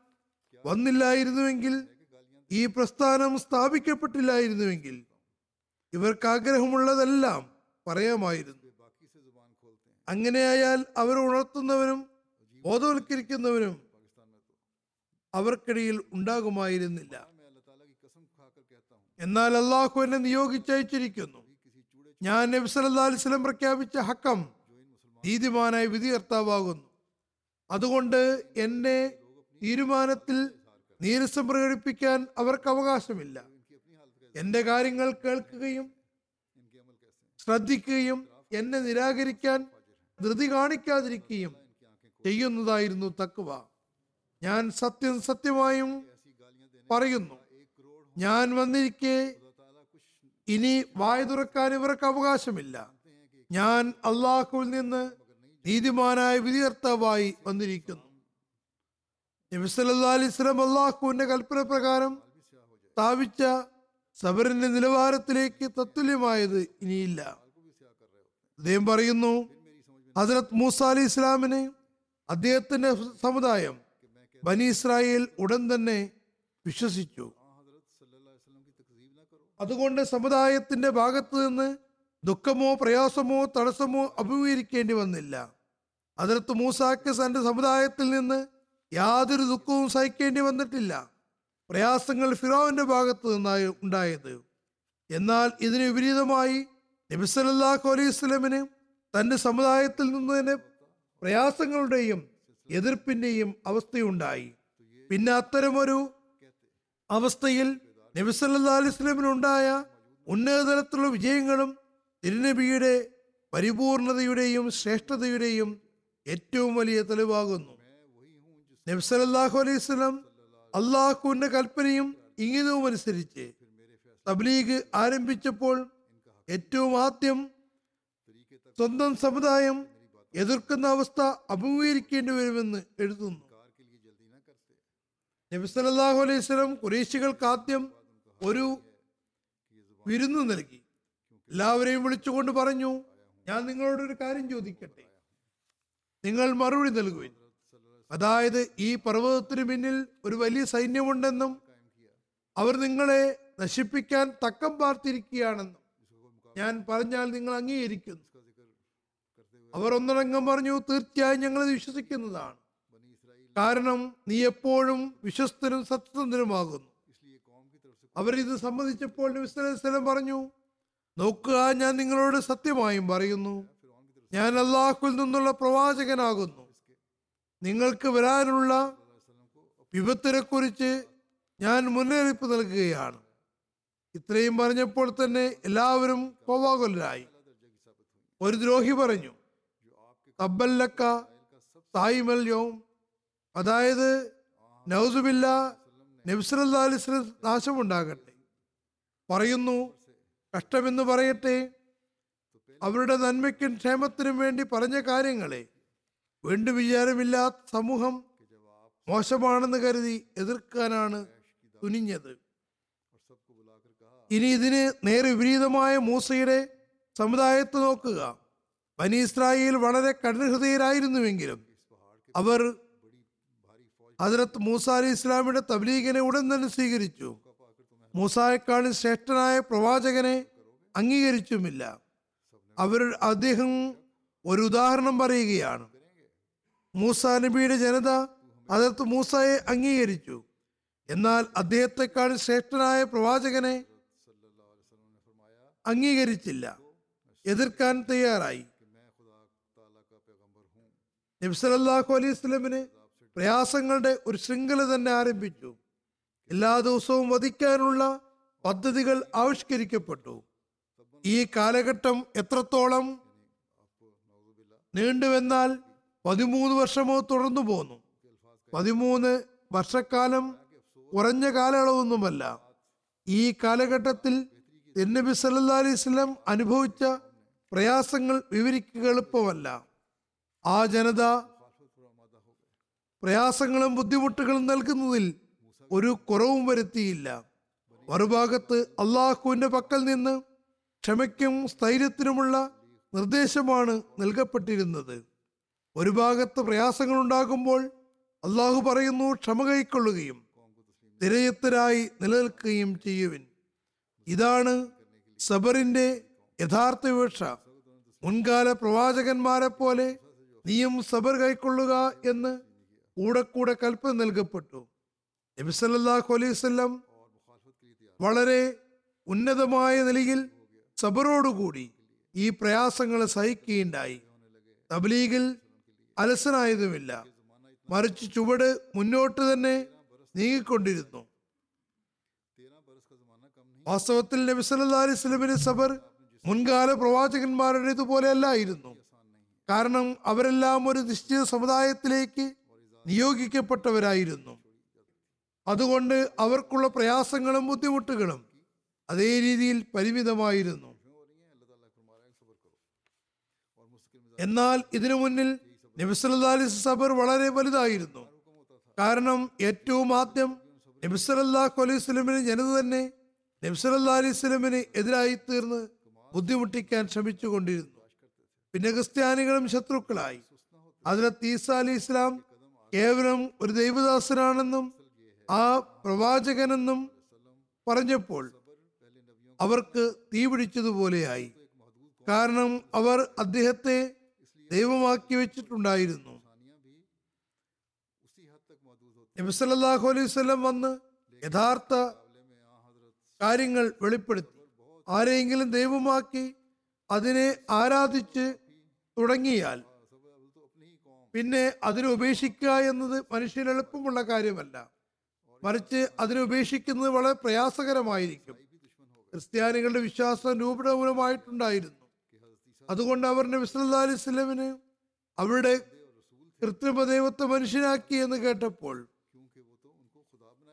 വന്നില്ലായിരുന്നുവെങ്കിൽ ഈ പ്രസ്ഥാനം സ്ഥാപിക്കപ്പെട്ടില്ലായിരുന്നുവെങ്കിൽ ഇവർക്ക് ആഗ്രഹമുള്ളതെല്ലാം പറയാമായിരുന്നു. അങ്ങനെയായാൽ അവർ ഉണർത്തുന്നവനും ബോധവൽക്കരിക്കുന്നവനും അവർക്കിടയിൽ ഉണ്ടാകുമായിരുന്നില്ല. എന്നാൽ അള്ളാഹു എന്നെ നിയോഗിച്ചയച്ചിരിക്കുന്നു ഞാൻ നബി പ്രഖ്യാപിച്ച ഹക്കം നീതിമാനായ വിധികർത്താവാകുന്നു. അതുകൊണ്ട് എന്നെ തീരുമാനത്തിൽ നീരസം പ്രകടിപ്പിക്കാൻ അവർക്ക് അവകാശമില്ല. എന്റെ കാര്യങ്ങൾ കേൾക്കുകയും ശ്രദ്ധിക്കുകയും എന്നെ നിരാകരിക്കാൻ ധൃതി കാണിക്കാതിരിക്കുകയും ചെയ്യുന്നതായിരുന്നു തക്കുവ ഞാൻ സത്യം സത്യമായും പറയുന്നു. ഞാൻ വന്നിരിക്കെ ഇനി വായ തുറക്കാൻ ഇവർക്ക് അവകാശമില്ല. ഞാൻ അള്ളാഹുവിൽ നിന്ന് നീതിമാനായ വിധികർത്താവായി വന്നിരിക്കുന്നു. നബി സല്ലല്ലാഹു അലൈഹി വസല്ലം അള്ളാഹുവിന്റെ കൽപ്പന പ്രകാരം സ്ഥാപിച്ച സബറിന്റെ നിലവാരത്തിലേക്ക് തത്തുല്യമായത് ഇനിയില്ല. അദ്ദേഹം പറയുന്നു ഹജറത് മൂസ അലി ഇസ്ലാമിന് അദ്ദേഹത്തിന്റെ സമുദായം ബനി ഇസ്രായേൽ ഉടൻ തന്നെ വിശ്വസിച്ചു. അതുകൊണ്ട് സമുദായത്തിന്റെ ഭാഗത്ത് നിന്ന് ദുഃഖമോ പ്രയാസമോ തടസ്സമോ അഭിമുഖീകരിക്കേണ്ടി വന്നില്ല. അതിർത്ത് മൂസാക്ക് തന്റെ സമുദായത്തിൽ നിന്ന് യാതൊരു ദുഃഖവും സഹിക്കേണ്ടി വന്നിട്ടില്ല. പ്രയാസങ്ങൾ ഫിറോവിന്റെ ഭാഗത്ത് നിന്നായി ഉണ്ടായത്. എന്നാൽ ഇതിന് വിപരീതമായി നബി സല്ലല്ലാഹു അലൈഹി വസല്ലമന് തന്റെ സമുദായത്തിൽ നിന്ന് തന്നെ പ്രയാസങ്ങളുടെയും എതിർപ്പിന്റെയും അവസ്ഥയുണ്ടായി. പിന്നെ അത്തരമൊരു അവസ്ഥയിൽ നബി സല്ലല്ലാഹു അലൈഹി വസല്ലമനുണ്ടായ ഉന്നതതലത്തിലുള്ള വിജയങ്ങളും തിരുനബിയുടെ പരിപൂർണതയുടെയും ശ്രേഷ്ഠതയുടെയും ഏറ്റവും വലിയ തെളിവാകുന്നു. നബി സല്ലല്ലാഹു അലൈഹി വസല്ലം അള്ളാഹുവിന്റെ കൽപ്പനയും ഇംഗിതവും അനുസരിച്ച് തബ്ലീഗ് ആരംഭിച്ചപ്പോൾ ഏറ്റവും ആദ്യം സ്വന്തം സമുദായം എതിർക്കുന്ന അവസ്ഥ അഭിമുഖീകരിക്കേണ്ടി വരുമെന്ന് എഴുതുന്നു. നബിസലല്ലാഹു അലൈഹി സ്വലം കുറേശികൾക്ക് ആദ്യം ഒരു വിരുന്ന് നൽകി. എല്ലാവരെയും വിളിച്ചുകൊണ്ട് പറഞ്ഞു ഞാൻ നിങ്ങളോട് ഒരു കാര്യം ചോദിക്കട്ടെ? നിങ്ങൾ മറുപടി നൽകുവിൻ. അതായത് ഈ പർവതത്തിന് പിന്നിൽ ഒരു വലിയ സൈന്യമുണ്ടെന്നും അവർ നിങ്ങളെ നശിപ്പിക്കാൻ തക്കം പാർത്തിരിക്കുകയാണെന്നും ഞാൻ പറഞ്ഞാൽ നിങ്ങൾ അംഗീകരിക്കുന്നു. അവർ ഒന്നടങ്കം പറഞ്ഞു തീർച്ചയായും ഞങ്ങൾ വിശ്വസിക്കുന്നതാണ്. കാരണം നീ എപ്പോഴും വിശ്വസ്തനും സത്യസന്ധനുമാകുന്നു. അവരിത് സംബന്ധിച്ചപ്പോൾ സല്ലല്ലാഹു പറഞ്ഞു നോക്കുക ഞാൻ നിങ്ങളോട് സത്യമായും പറയുന്നു. ഞാൻ അള്ളാഹുൽ നിന്നുള്ള പ്രവാചകനാകുന്നു. നിങ്ങൾക്ക് വരാനുള്ള വിപത്തിനെ കുറിച്ച് ഞാൻ മുന്നറിയിപ്പ് നൽകുകയാണ്. ഇത്രയും പറഞ്ഞപ്പോൾ തന്നെ എല്ലാവരും കോവാകുലരായി ഒരു ദ്രോഹി പറഞ്ഞു തബ്ബല്ലക്ക യോം അതായത് നൗസുബില്ല നബ്സലല്ലാ നാശമുണ്ടാകട്ടെ. പറയുന്നു കഷ്ടമെന്ന് പറയട്ടെ. അവരുടെ നന്മയ്ക്കും ക്ഷേമത്തിനും വേണ്ടി പറഞ്ഞ കാര്യങ്ങളെ വീണ്ടും വിചാരമില്ലാത്ത സമൂഹം മോശമാണെന്ന് കരുതി എതിർക്കാനാണ് തുനിഞ്ഞത്. ഇനി ഇതിന് നേരെ വിപരീതമായ മൂസയുടെ സമുദായത്തെ നോക്കുക. ബനി ഇസ്രായേൽ വളരെ കഠിനഹൃദയരായിരുന്നുവെങ്കിലും അവർ ഹജറത്ത് മൂസ അലി ഇസ്ലാമിയുടെ തബ്ലീഗിനെ ഉടൻ തന്നെ സ്വീകരിച്ചു. മൂസായെക്കാളും ശ്രേഷ്ഠനായ പ്രവാചകനെ അംഗീകരിച്ചുമില്ല. അവർ അദ്ദേഹം ഒരു ഉദാഹരണം പറയുകയാണ്. മൂസ നബിയുടെ ജനത അതിർത്ത് മൂസയെ അംഗീകരിച്ചു. എന്നാൽ അദ്ദേഹത്തെക്കാൾ ശ്രേഷ്ഠനായ പ്രവാചകനെ അംഗീകരിച്ചില്ല. എതിർക്കാൻ തയ്യാറായി. നബ്സലല്ലാഹു അലൈഹി സ്വലമിന് പ്രയാസങ്ങളുടെ ഒരു ശൃംഖല തന്നെ ആരംഭിച്ചു. എല്ലാ ദിവസവും വധിക്കാനുള്ള പദ്ധതികൾ ആവിഷ്കരിക്കപ്പെട്ടു. ഈ കാലഘട്ടം എത്രത്തോളം നീണ്ടുവെന്നാൽ പതിമൂന്ന് വർഷമോ തുടർന്നു പോന്നു. പതിമൂന്ന് വർഷക്കാലം കുറഞ്ഞ കാലയളവൊന്നുമല്ല. ഈ കാലഘട്ടത്തിൽ നബി സല്ലാ അലൈഹി സ്വലം അനുഭവിച്ച പ്രയാസങ്ങൾ വിവരിക്കുക എളുപ്പമല്ല. ആ ജനത പ്രയാസങ്ങളും ബുദ്ധിമുട്ടുകളും നൽകുന്നതിൽ ഒരു കുറവും വരുത്തിയില്ല. മറുഭാഗത്ത് അള്ളാഹുവിന്റെ പക്കൽ നിന്ന് ക്ഷമയ്ക്കും സ്ഥൈര്യത്തിനുമുള്ള നിർദ്ദേശമാണ് നൽകപ്പെട്ടിരുന്നത്. ഒരു ഭാഗത്ത് പ്രയാസങ്ങൾ ഉണ്ടാകുമ്പോൾ അള്ളാഹു പറയുന്നു ക്ഷമ കൈക്കൊള്ളുകയും നിരയത്തരായി നിലനിൽക്കുകയും ചെയ്യുവിൻ. ഇതാണ് സബറിന്റെ യഥാർത്ഥ വിവക്ഷ. മുൻകാല പ്രവാചകന്മാരെ പോലെ നീയും സബർ കൈക്കൊള്ളുക എന്ന് കൂടെ കൂടെ കൽപ്പന നൽകപ്പെട്ടു. നബി സല്ലല്ലാഹു അലൈഹി വസല്ലം വളരെ ഉന്നതമായ നിലയിൽ സബറോടുകൂടി ഈ പ്രയാസങ്ങൾ സഹിക്കുകയുണ്ടായി. തബ്ലീഗിൽ അലസനായതുമില്ല. മറിച്ച് ചുവട് മുന്നോട്ട് തന്നെ നീങ്ങിക്കൊണ്ടിരുന്നു. വാസ്തവത്തിൽ നബി അലൈഹി സബർ മുൻകാല പ്രവാചകന്മാരുടേതുപോലെ അല്ലായിരുന്നു. കാരണം അവരെല്ലാം ഒരു നിശ്ചിത സമുദായത്തിലേക്ക് നിയോഗിക്കപ്പെട്ടവരായിരുന്നു. അതുകൊണ്ട് അവർക്കുള്ള പ്രയാസങ്ങളും ബുദ്ധിമുട്ടുകളും അതേ രീതിയിൽ പരിമിതമായിരുന്നു. എന്നാൽ ഇതിനു മുന്നിൽ നബിസലി സബർ വളരെ വലുതായിരുന്നു. കാരണം ഏറ്റവും ആദ്യം നബിസലല്ലാഹു അലൈഹി സ്വലമിന് ജനത തന്നെ നബിസലല്ലാ അലൈഹി സ്വലമിന് എതിരായി തീർന്ന് ബുദ്ധിമുട്ടിക്കാൻ ശ്രമിച്ചുകൊണ്ടിരുന്നു. പിന്നെ ക്രിസ്ത്യാനികളും ശത്രുക്കളായി. അതിലത്ത് ഈസ അലി ഇസ്ലാം കേവലം ഒരു ദൈവദാസനാണെന്നും ആ പ്രവാചകനെന്നും പറഞ്ഞപ്പോൾ അവർക്ക് തീ പിടിച്ചതുപോലെയായി. കാരണം അവർ അദ്ദേഹത്തെ ദൈവമാക്കി വെച്ചിട്ടുണ്ടായിരുന്നു. നബിസല്ലാഹു അലൈഹി വന്ന് യഥാർത്ഥ കാര്യങ്ങൾ വെളിപ്പെടുത്തി. ആരെയെങ്കിലും ദൈവമാക്കി അതിനെ ആരാധിച്ച് തുടങ്ങിയാൽ പിന്നെ അതിനെ ഉപേക്ഷിക്കുക എന്നത് മനുഷ്യന് എളുപ്പമുള്ള കാര്യമല്ല. മറിച്ച് അതിനെ ഉപേക്ഷിക്കുന്നത് വളരെ പ്രയാസകരമായിരിക്കും. ക്രിസ്ത്യാനികളുടെ വിശ്വാസം രൂപമായിട്ടുണ്ടായിരുന്നു അതുകൊണ്ട് അവർ നബി സല്ലല്ലാഹു അലൈഹി വസല്ലമിന് അവരുടെ കൃത്രിമ ദൈവത്തെ മനുഷ്യനാക്കി എന്ന് കേട്ടപ്പോൾ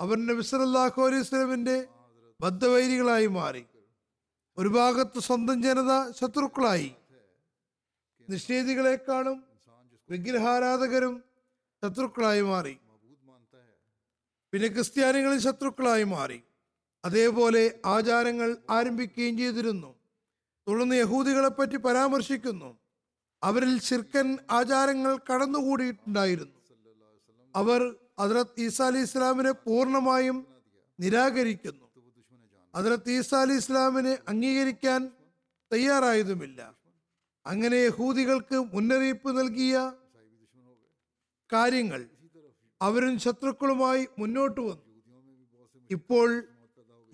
അവർ നബി സല്ലല്ലാഹു അലൈഹി സ്വലമിന്റെ ബദ്ധവൈരികളായി മാറി. ഒരു ഭാഗത്ത് സ്വന്തം ജനത ശത്രുക്കളായി. നിഷേധികളെക്കാളും വിഗ്രഹാരാധകരും ശത്രുക്കളായി മാറി. പിന്നെ ക്രിസ്ത്യാനികളും ശത്രുക്കളായി മാറി. അതേപോലെ ആചാരങ്ങൾ ആരംഭിക്കുകയും ചെയ്തിരുന്നു. തുടർന്ന് യഹൂദികളെ പറ്റി പരാമർശിക്കുന്നു. അവരിൽ ശിർക്കൻ ആചാരങ്ങൾ കടന്നുകൂടിയിട്ടുണ്ടായിരുന്നു. അവർ ഹദ്രത്ത് ഈസാ അലി ഇസ്ലാമിനെ പൂർണമായും നിരാകരിക്കുന്നു. ഹദ്രത്ത് ഈസ അലി ഇസ്ലാമിനെ അംഗീകരിക്കാൻ തയ്യാറായതുമില്ല. അങ്ങനെ യഹൂദികൾക്ക് മുന്നറിയിപ്പ് നൽകിയ കാര്യങ്ങൾ അവരും ശത്രുക്കളുമായി മുന്നോട്ട് വന്നു. ഇപ്പോൾ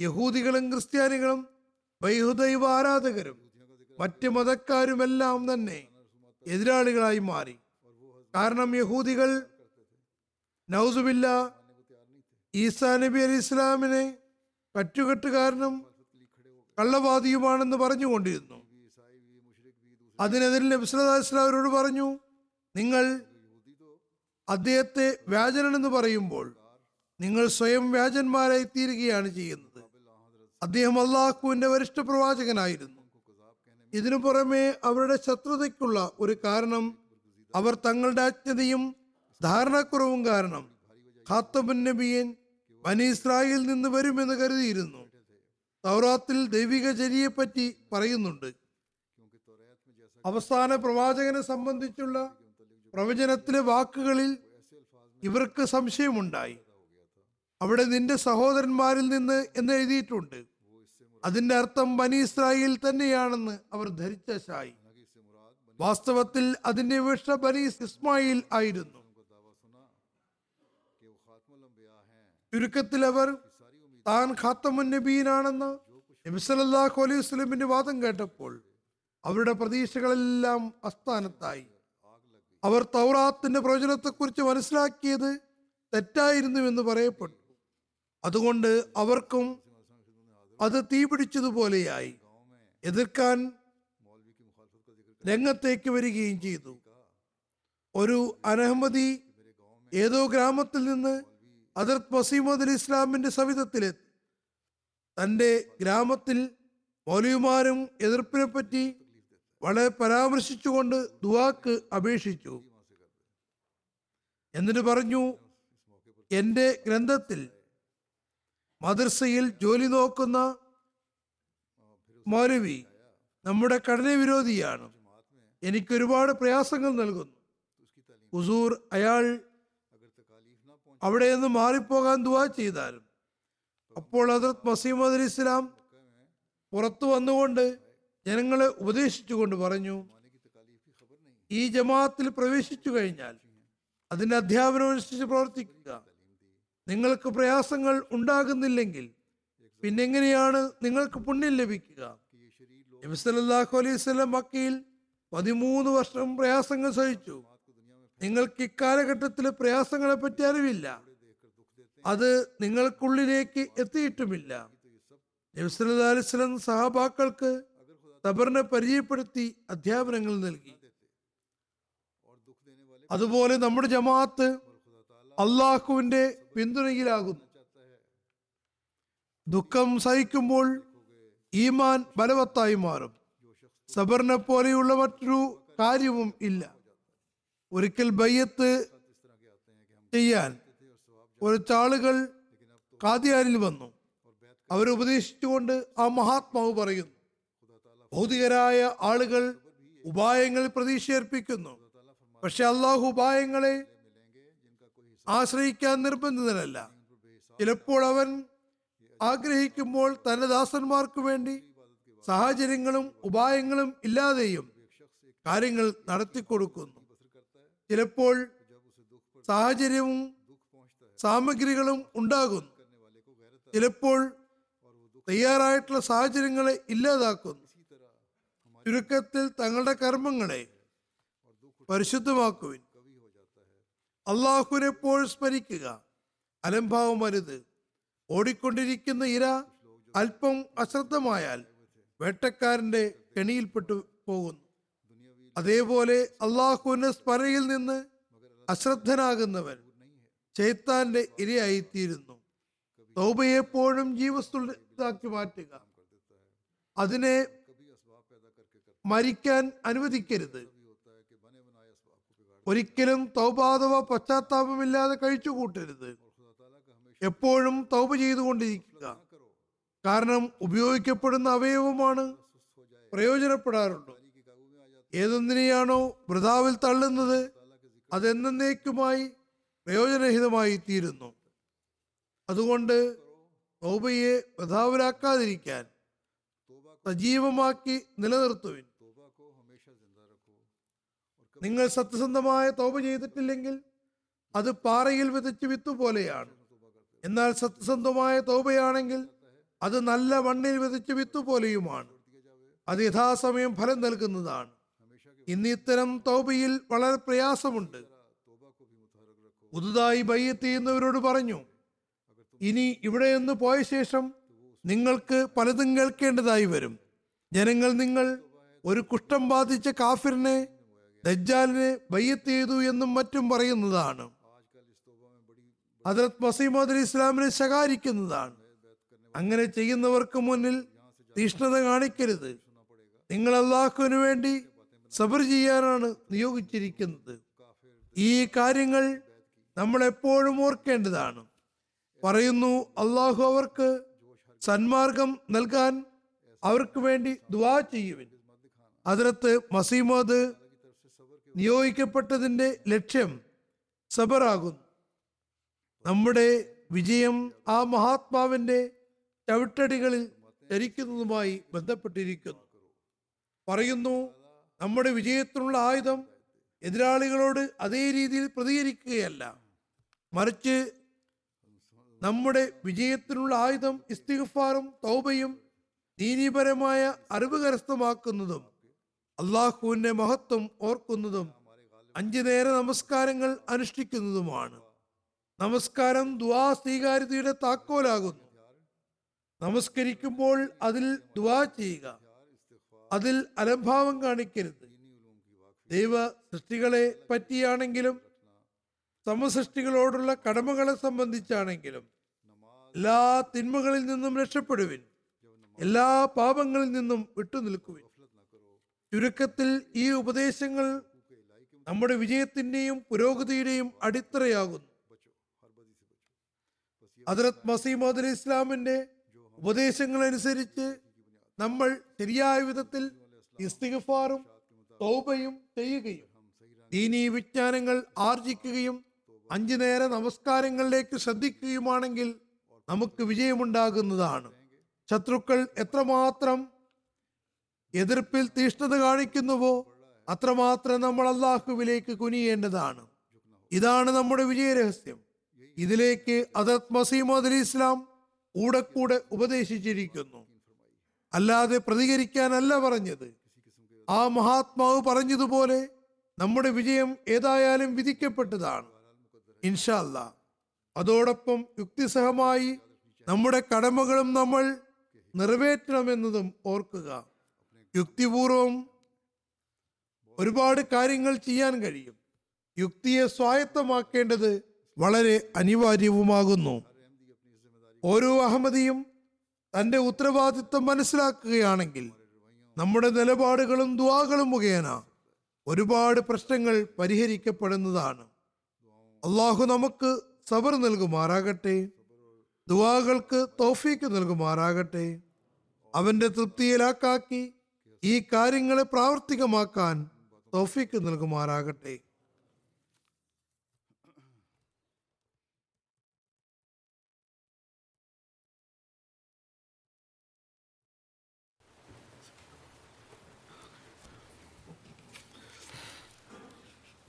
യഹൂദികളും ക്രിസ്ത്യാനികളും ബൈഹുദൈവ ആരാധകരും മറ്റ് മതക്കാരുമെല്ലാം തന്നെ എതിരാളികളായി മാറി. കാരണം യഹൂദികൾ നൗസുബില്ല ഈസാ നബി അലി ഇസ്ലാമിനെ കറ്റുകെട്ടുകാരനും കള്ളവാദിയുമാണെന്ന് പറഞ്ഞുകൊണ്ടിരുന്നു. അതിനെതിരെ നബി സല്ലല്ലാഹു അലൈഹി വസല്ലം അവരോട് പറഞ്ഞു നിങ്ങൾ അദ്ദേഹത്തെ വ്യാജനെന്ന് പറയുമ്പോൾ നിങ്ങൾ സ്വയം വ്യാജന്മാരായി തീരുകയാണ് ചെയ്യുന്നത്. അദ്ദേഹം അള്ളാഹുവിന്റെ വരിഷ്ഠ പ്രവാചകനായിരുന്നു. ഇതിനു പുറമെ അവരുടെ ശത്രുതയ്ക്കുള്ള ഒരു കാരണം അവർ തങ്ങളുടെ അജ്ഞതയും ധാരണക്കുറവും കാരണം ഖാത്തബുൻ നബിയൻ ബനി ഇസ്രായേൽ നിന്ന് വരുമെന്ന് കരുതിയിരുന്നു. തൗറാത്തിൽ ദൈവിക ചര്യയെപ്പറ്റി പറയുന്നുണ്ട്. അവസാന പ്രവാചകനെ സംബന്ധിച്ചുള്ള പ്രവചനത്തിലെ വാക്കുകളിൽ ഇവർക്ക് സംശയമുണ്ടായി. അവിടെ നിന്റെ സഹോദരന്മാരിൽ നിന്ന് എന്ന് എഴുതിയിട്ടുണ്ട്. അതിന്റെ അർത്ഥം ബനി ഇസ്രായേൽ തന്നെയാണെന്ന് അവർ ധരിച്ച ഷായി വാസ്തവത്തിൽ അതിന്റെ വിഷ ബനി ഇസ്മായിൽ ആയിരുന്നു. ചുരുക്കത്തിൽ അവർ താൻ ഖാത്തമുൻ നബീനാണെന്ന് നബിസലല്ലാഹു അലൈഹി വസ്ലമിന്റെ വാദം കേട്ടപ്പോൾ അവരുടെ പ്രതീക്ഷകളെല്ലാം അസ്ഥാനത്തായി അവർ തൗറാത്തിന്റെ പ്രവചനത്തെക്കുറിച്ച് മനസ്സിലാക്കിയത് തെറ്റായിരുന്നു എന്ന് പറയപ്പെട്ടു. അതുകൊണ്ട് അവർക്കും അത് തീപിടിച്ചതുപോലെയായി. എതിർക്കാൻ രംഗത്തേക്ക് വരികയും ചെയ്തു. ഒരു അനഹമ്മതി ഏതോ ഗ്രാമത്തിൽ നിന്ന് അതിർത്ത് മസീമദ് അലി ഇസ്ലാമിന്റെ സവിധത്തിലെത്തി തന്റെ ഗ്രാമത്തിൽ മൗലിയുമാരും എതിർപ്പിനെ പറ്റി വളരെ പരാമർശിച്ചുകൊണ്ട് ദുവാക്ക് അപേക്ഷിച്ചു. എന്നിട്ട് പറഞ്ഞു എന്റെ ഗ്രന്ഥത്തിൽ മദർസയിൽ ജോലി നോക്കുന്ന മൗലവി നമ്മുടെ കടന വിരോധിയാണ് എനിക്ക് ഒരുപാട് പ്രയാസങ്ങൾ നൽകുന്നു. ഹുസൂർ അയാൾ അവിടെ നിന്ന് മാറിപ്പോകാൻ ദുവാ ചെയ്താലും. അപ്പോൾ ഹസരത് മസീമദ് അലി ഇസ്ലാം പുറത്തു വന്നുകൊണ്ട് ജനങ്ങളെ ഉപദേശിച്ചുകൊണ്ട് പറഞ്ഞു ഈ ജമാഅത്തിൽ പ്രവേശിച്ചു കഴിഞ്ഞാൽ അതിന്റെ അധ്യാപനം അനുസരിച്ച് പ്രവർത്തിക്കുക. നിങ്ങൾക്ക് പ്രയാസങ്ങൾ ഉണ്ടാകുന്നില്ലെങ്കിൽ പിന്നെങ്ങനെയാണ് നിങ്ങൾക്ക് പുണ്യം ലഭിക്കുക? നബി സല്ലാഹു അലൈഹി സ്വലം മക്കയിൽ പതിമൂന്ന് വർഷം പ്രയാസങ്ങൾ സഹിച്ചു. നിങ്ങൾക്ക് ഇക്കാലഘട്ടത്തിലെ പ്രയാസങ്ങളെ പറ്റി അറിവില്ല. അത് നിങ്ങൾക്കുള്ളിലേക്ക് എത്തിയിട്ടുമില്ല. നബി സല്ലല്ലാഹു അലൈഹി വസല്ലം സഹാബാക്കൾക്ക് സബറിനെ പരിചയപ്പെടുത്തി അധ്യാപനങ്ങൾ നൽകി. അതുപോലെ നമ്മുടെ ജമാഅത്ത് അള്ളാഹുവിന്റെ പിന്തുണയിലാകുന്നു. ദുഃഖം സഹിക്കുമ്പോൾ ഈമാൻ ബലവത്തായി മാറും. സബറിനെ പോലെയുള്ള മറ്റൊരു കാര്യവും ഇല്ല. ഒരിക്കൽ ബയ്യത്ത് ചെയ്യാൻ കുറച്ചാളുകൾ കാതിയാരിൽ വന്നു. അവരുപദേശിച്ചുകൊണ്ട് ആ മഹാത്മാവ് പറയുന്നു ഭൗതികരായ ആളുകൾ ഉപായങ്ങൾ പ്രതീക്ഷയർപ്പിക്കുന്നു. പക്ഷെ അള്ളാഹു ഉപായങ്ങളെ ആശ്രയിക്കാൻ നിർബന്ധിതനല്ല. ചിലപ്പോൾ അവൻ ആഗ്രഹിക്കുമ്പോൾ തന്റെ ദാസന്മാർക്ക് വേണ്ടി സാഹചര്യങ്ങളും ഉപായങ്ങളും ഇല്ലാതെയും കാര്യങ്ങൾ നടത്തിക്കൊടുക്കുന്നു. ചിലപ്പോൾ സാഹചര്യവും സാമഗ്രികളും ഉണ്ടാകുന്നു. ചിലപ്പോൾ തയ്യാറായിട്ടുള്ള സാഹചര്യങ്ങളെ ഇല്ലാതാക്കുന്നു. ചുരുക്കത്തിൽ തങ്ങളുടെ കർമ്മങ്ങളെ പരിശുദ്ധമാക്കുവിൻ. അള്ളാഹുവിനെ എപ്പോഴും സ്മരിക്കുക. അലംഭാവം വരുത് ഓടിക്കൊണ്ടിരിക്കുന്ന ഇര അല്പം അശ്രദ്ധമായാൽ വേട്ടക്കാരന്റെ കെണിയിൽപ്പെട്ടു പോകുന്നു. അതേപോലെ അള്ളാഹുവിന്റെ സ്മരയിൽ നിന്ന് അശ്രദ്ധനാകുന്നവൻ ചൈത്താന്റെ ഇരയായിത്തീരുന്നു. തൗബയെപ്പോഴും ജീവസ്തുതാക്കി മാറ്റുക. അതിനെ മരിക്കാൻ അനുവദിക്കരുത്. ഒരിക്കലും തൗബാധവ പശ്ചാത്താപമില്ലാതെ കഴിച്ചു കൂട്ടരുത് എപ്പോഴും തൗബ ചെയ്തുകൊണ്ടിരിക്കുക. കാരണം ഉപയോഗിക്കപ്പെടുന്ന അവയവമാണ് പ്രയോജനപ്പെടാറുണ്ട് ഏതൊന്നിനെയാണോ വൃതാവിൽ തള്ളുന്നത് അതെന്നേക്കുമായി പ്രയോജനരഹിതമായി തീരുന്നു അതുകൊണ്ട് തൗബയെ വൃതാവിലാക്കാതിരിക്കാൻ സജീവമാക്കി നിലനിർത്തുവിൻ. നിങ്ങൾ സത്യസന്ധമായ തൗബ ചെയ്തിട്ടില്ലെങ്കിൽ അത് പാറയിൽ വിതച്ച് വിത്ത് പോലെയാണ് എന്നാൽ സത്യസന്ധമായ തൗബയാണെങ്കിൽ അത് നല്ല മണ്ണിൽ വിതച്ച് വിത്ത് പോലെയുമാണ് അത് യഥാസമയം ഫലം നൽകുന്നതാണ്. ഇന്ന് ഇത്തരം തൗബയിൽ വളരെ പ്രയാസമുണ്ട്. പുതുതായി ബയ്യത്ത് ചെയ്യുന്നവരോട് പറഞ്ഞു ഇനി ഇവിടെ നിന്ന് പോയ ശേഷം നിങ്ങൾക്ക് പലതും കേൾക്കേണ്ടതായി വരും. ജനങ്ങൾ നിങ്ങൾ ഒരു കുഷ്ഠം ബാധിച്ച കാഫിറിനെ ദജ്ജാലിനെ ബയ്യത്ത് ചെയ്തു എന്നും മറ്റും പറയുന്നതാണ്. ഹജറത് മസീമദ് അലി ഇസ്ലാമിനെ ശകാരിക്കുന്നതാണ്. അങ്ങനെ ചെയ്യുന്നവർക്ക് മുന്നിൽ തീഷ്ണത കാണിക്കരുത്. നിങ്ങൾ അള്ളാഹുവിന് വേണ്ടി സബർ ചെയ്യാനാണ് നിയോഗിച്ചിരിക്കുന്നത്. ഈ കാര്യങ്ങൾ നമ്മൾ എപ്പോഴും ഓർക്കേണ്ടതാണ്. പറയുന്നു അള്ളാഹു അവർക്ക് സന്മാർഗം നൽകാൻ അവർക്ക് വേണ്ടി ദുവാ ചെയ്യുവിൻ. അതിനകത്ത് മസീമോദ് നിയോഗിക്കപ്പെട്ടതിന്റെ ലക്ഷ്യം സബറാകുന്നു. നമ്മുടെ വിജയം ആ മഹാത്മാവിന്റെ ചവിട്ടടികളിൽ ധരിക്കുന്നതുമായി ബന്ധപ്പെട്ടിരിക്കുന്നു. പറയുന്നു നമ്മുടെ വിജയത്തിനുള്ള ആയുധം എതിരാളികളോട് അതേ രീതിയിൽ പ്രതികരിക്കുകയല്ല. മറിച്ച് നമ്മുടെ വിജയത്തിനുള്ള ആയുധം ഇസ്തിഗ്ഫാറും തൗബയും ദീനീപരമായ അറിവ് കരസ്ഥമാക്കുന്നതും അള്ളാഹുവിന്റെ മഹത്വം ഓർക്കുന്നതും അഞ്ചു നേര നമസ്കാരങ്ങൾ അനുഷ്ഠിക്കുന്നതുമാണ്. നമസ്കാരം ദുവാ സ്വീകാര്യതയുടെ താക്കോലാകുന്നു. നമസ്കരിക്കുമ്പോൾ അതിൽ ദുവാ ചെയ്യുക. അതിൽ അലംഭാവം കാണിക്കരുത്. ദൈവ സൃഷ്ടികളെ പറ്റിയാണെങ്കിലും സമസൃഷ്ടികളോടുള്ള കടമകളെ സംബന്ധിച്ചാണെങ്കിലും എല്ലാ തിന്മകളിൽ നിന്നും രക്ഷപ്പെടുവിൻ. എല്ലാ പാപങ്ങളിൽ നിന്നും വിട്ടുനിൽക്കുവിൻ ചുരുക്കത്തിൽ ഈ ഉപദേശങ്ങൾ നമ്മുടെ വിജയത്തിന്റെയും പുരോഗതിയുടെയും അടിത്തറയാകുന്നു. ഹജറത് മസീമദ് ഇസ്ലാമിന്റെ ഉപദേശങ്ങൾ അനുസരിച്ച് നമ്മൾ ശരിയായ വിധത്തിൽ ഇസ്തിഗഫാറും തൗബയും ചെയ്യുകയും ദീനീ വിജ്ഞാനങ്ങൾ ആർജിക്കുകയും അഞ്ചു നേര നമസ്കാരങ്ങളിലേക്ക് ശ്രദ്ധിക്കുകയുമാണെങ്കിൽ നമുക്ക് വിജയമുണ്ടാകുന്നതാണ്. ശത്രുക്കൾ എത്രമാത്രം എതിർപ്പിൽ തീഷ്ണത കാണിക്കുന്നുവോ അത്രമാത്രം നമ്മൾ അള്ളാഹുവിലേക്ക് കുനിയേണ്ടതാണ്. ഇതാണ് നമ്മുടെ വിജയരഹസ്യം. ഇതിലേക്ക് അദത് മസീമദ് അലി ഇസ്ലാം കൂടെ കൂടെ ഉപദേശിച്ചിരിക്കുന്നു. അല്ലാതെ പ്രതികരിക്കാനല്ല പറഞ്ഞത്. ആ മഹാത്മാവ് പറഞ്ഞതുപോലെ നമ്മുടെ വിജയം ഏതായാലും വിധിക്കപ്പെട്ടതാണ്. ഇൻഷല്ല. അതോടൊപ്പം യുക്തിസഹമായി നമ്മുടെ കടമകളും നമ്മൾ നിറവേറ്റണമെന്നതും ഓർക്കുക. യുക്തിപൂർവം ഒരുപാട് കാര്യങ്ങൾ ചെയ്യാൻ കഴിയും. യുക്തിയെ സ്വായത്തമാക്കേണ്ടത് വളരെ അനിവാര്യവുമാകുന്നു. ഓരോ അഹമ്മദിയും തന്റെ ഉത്തരവാദിത്വം മനസ്സിലാക്കുകയാണെങ്കിൽ നമ്മുടെ നിലപാടുകളും ദുവാകളും മുഖേന ഒരുപാട് പ്രശ്നങ്ങൾ പരിഹരിക്കപ്പെടുന്നതാണ്. അള്ളാഹു നമുക്ക് സബർ നൽകുമാറാകട്ടെ. ദുവാകൾക്ക് തോഫീക്ക് നൽകുമാറാകട്ടെ. അവന്റെ തൃപ്തിയിലാക്കാക്കി ഈ കാര്യങ്ങളെ പ്രാവർത്തികമാക്കാൻ തോഫീക്ക് നൽകുമാറാകട്ടെ.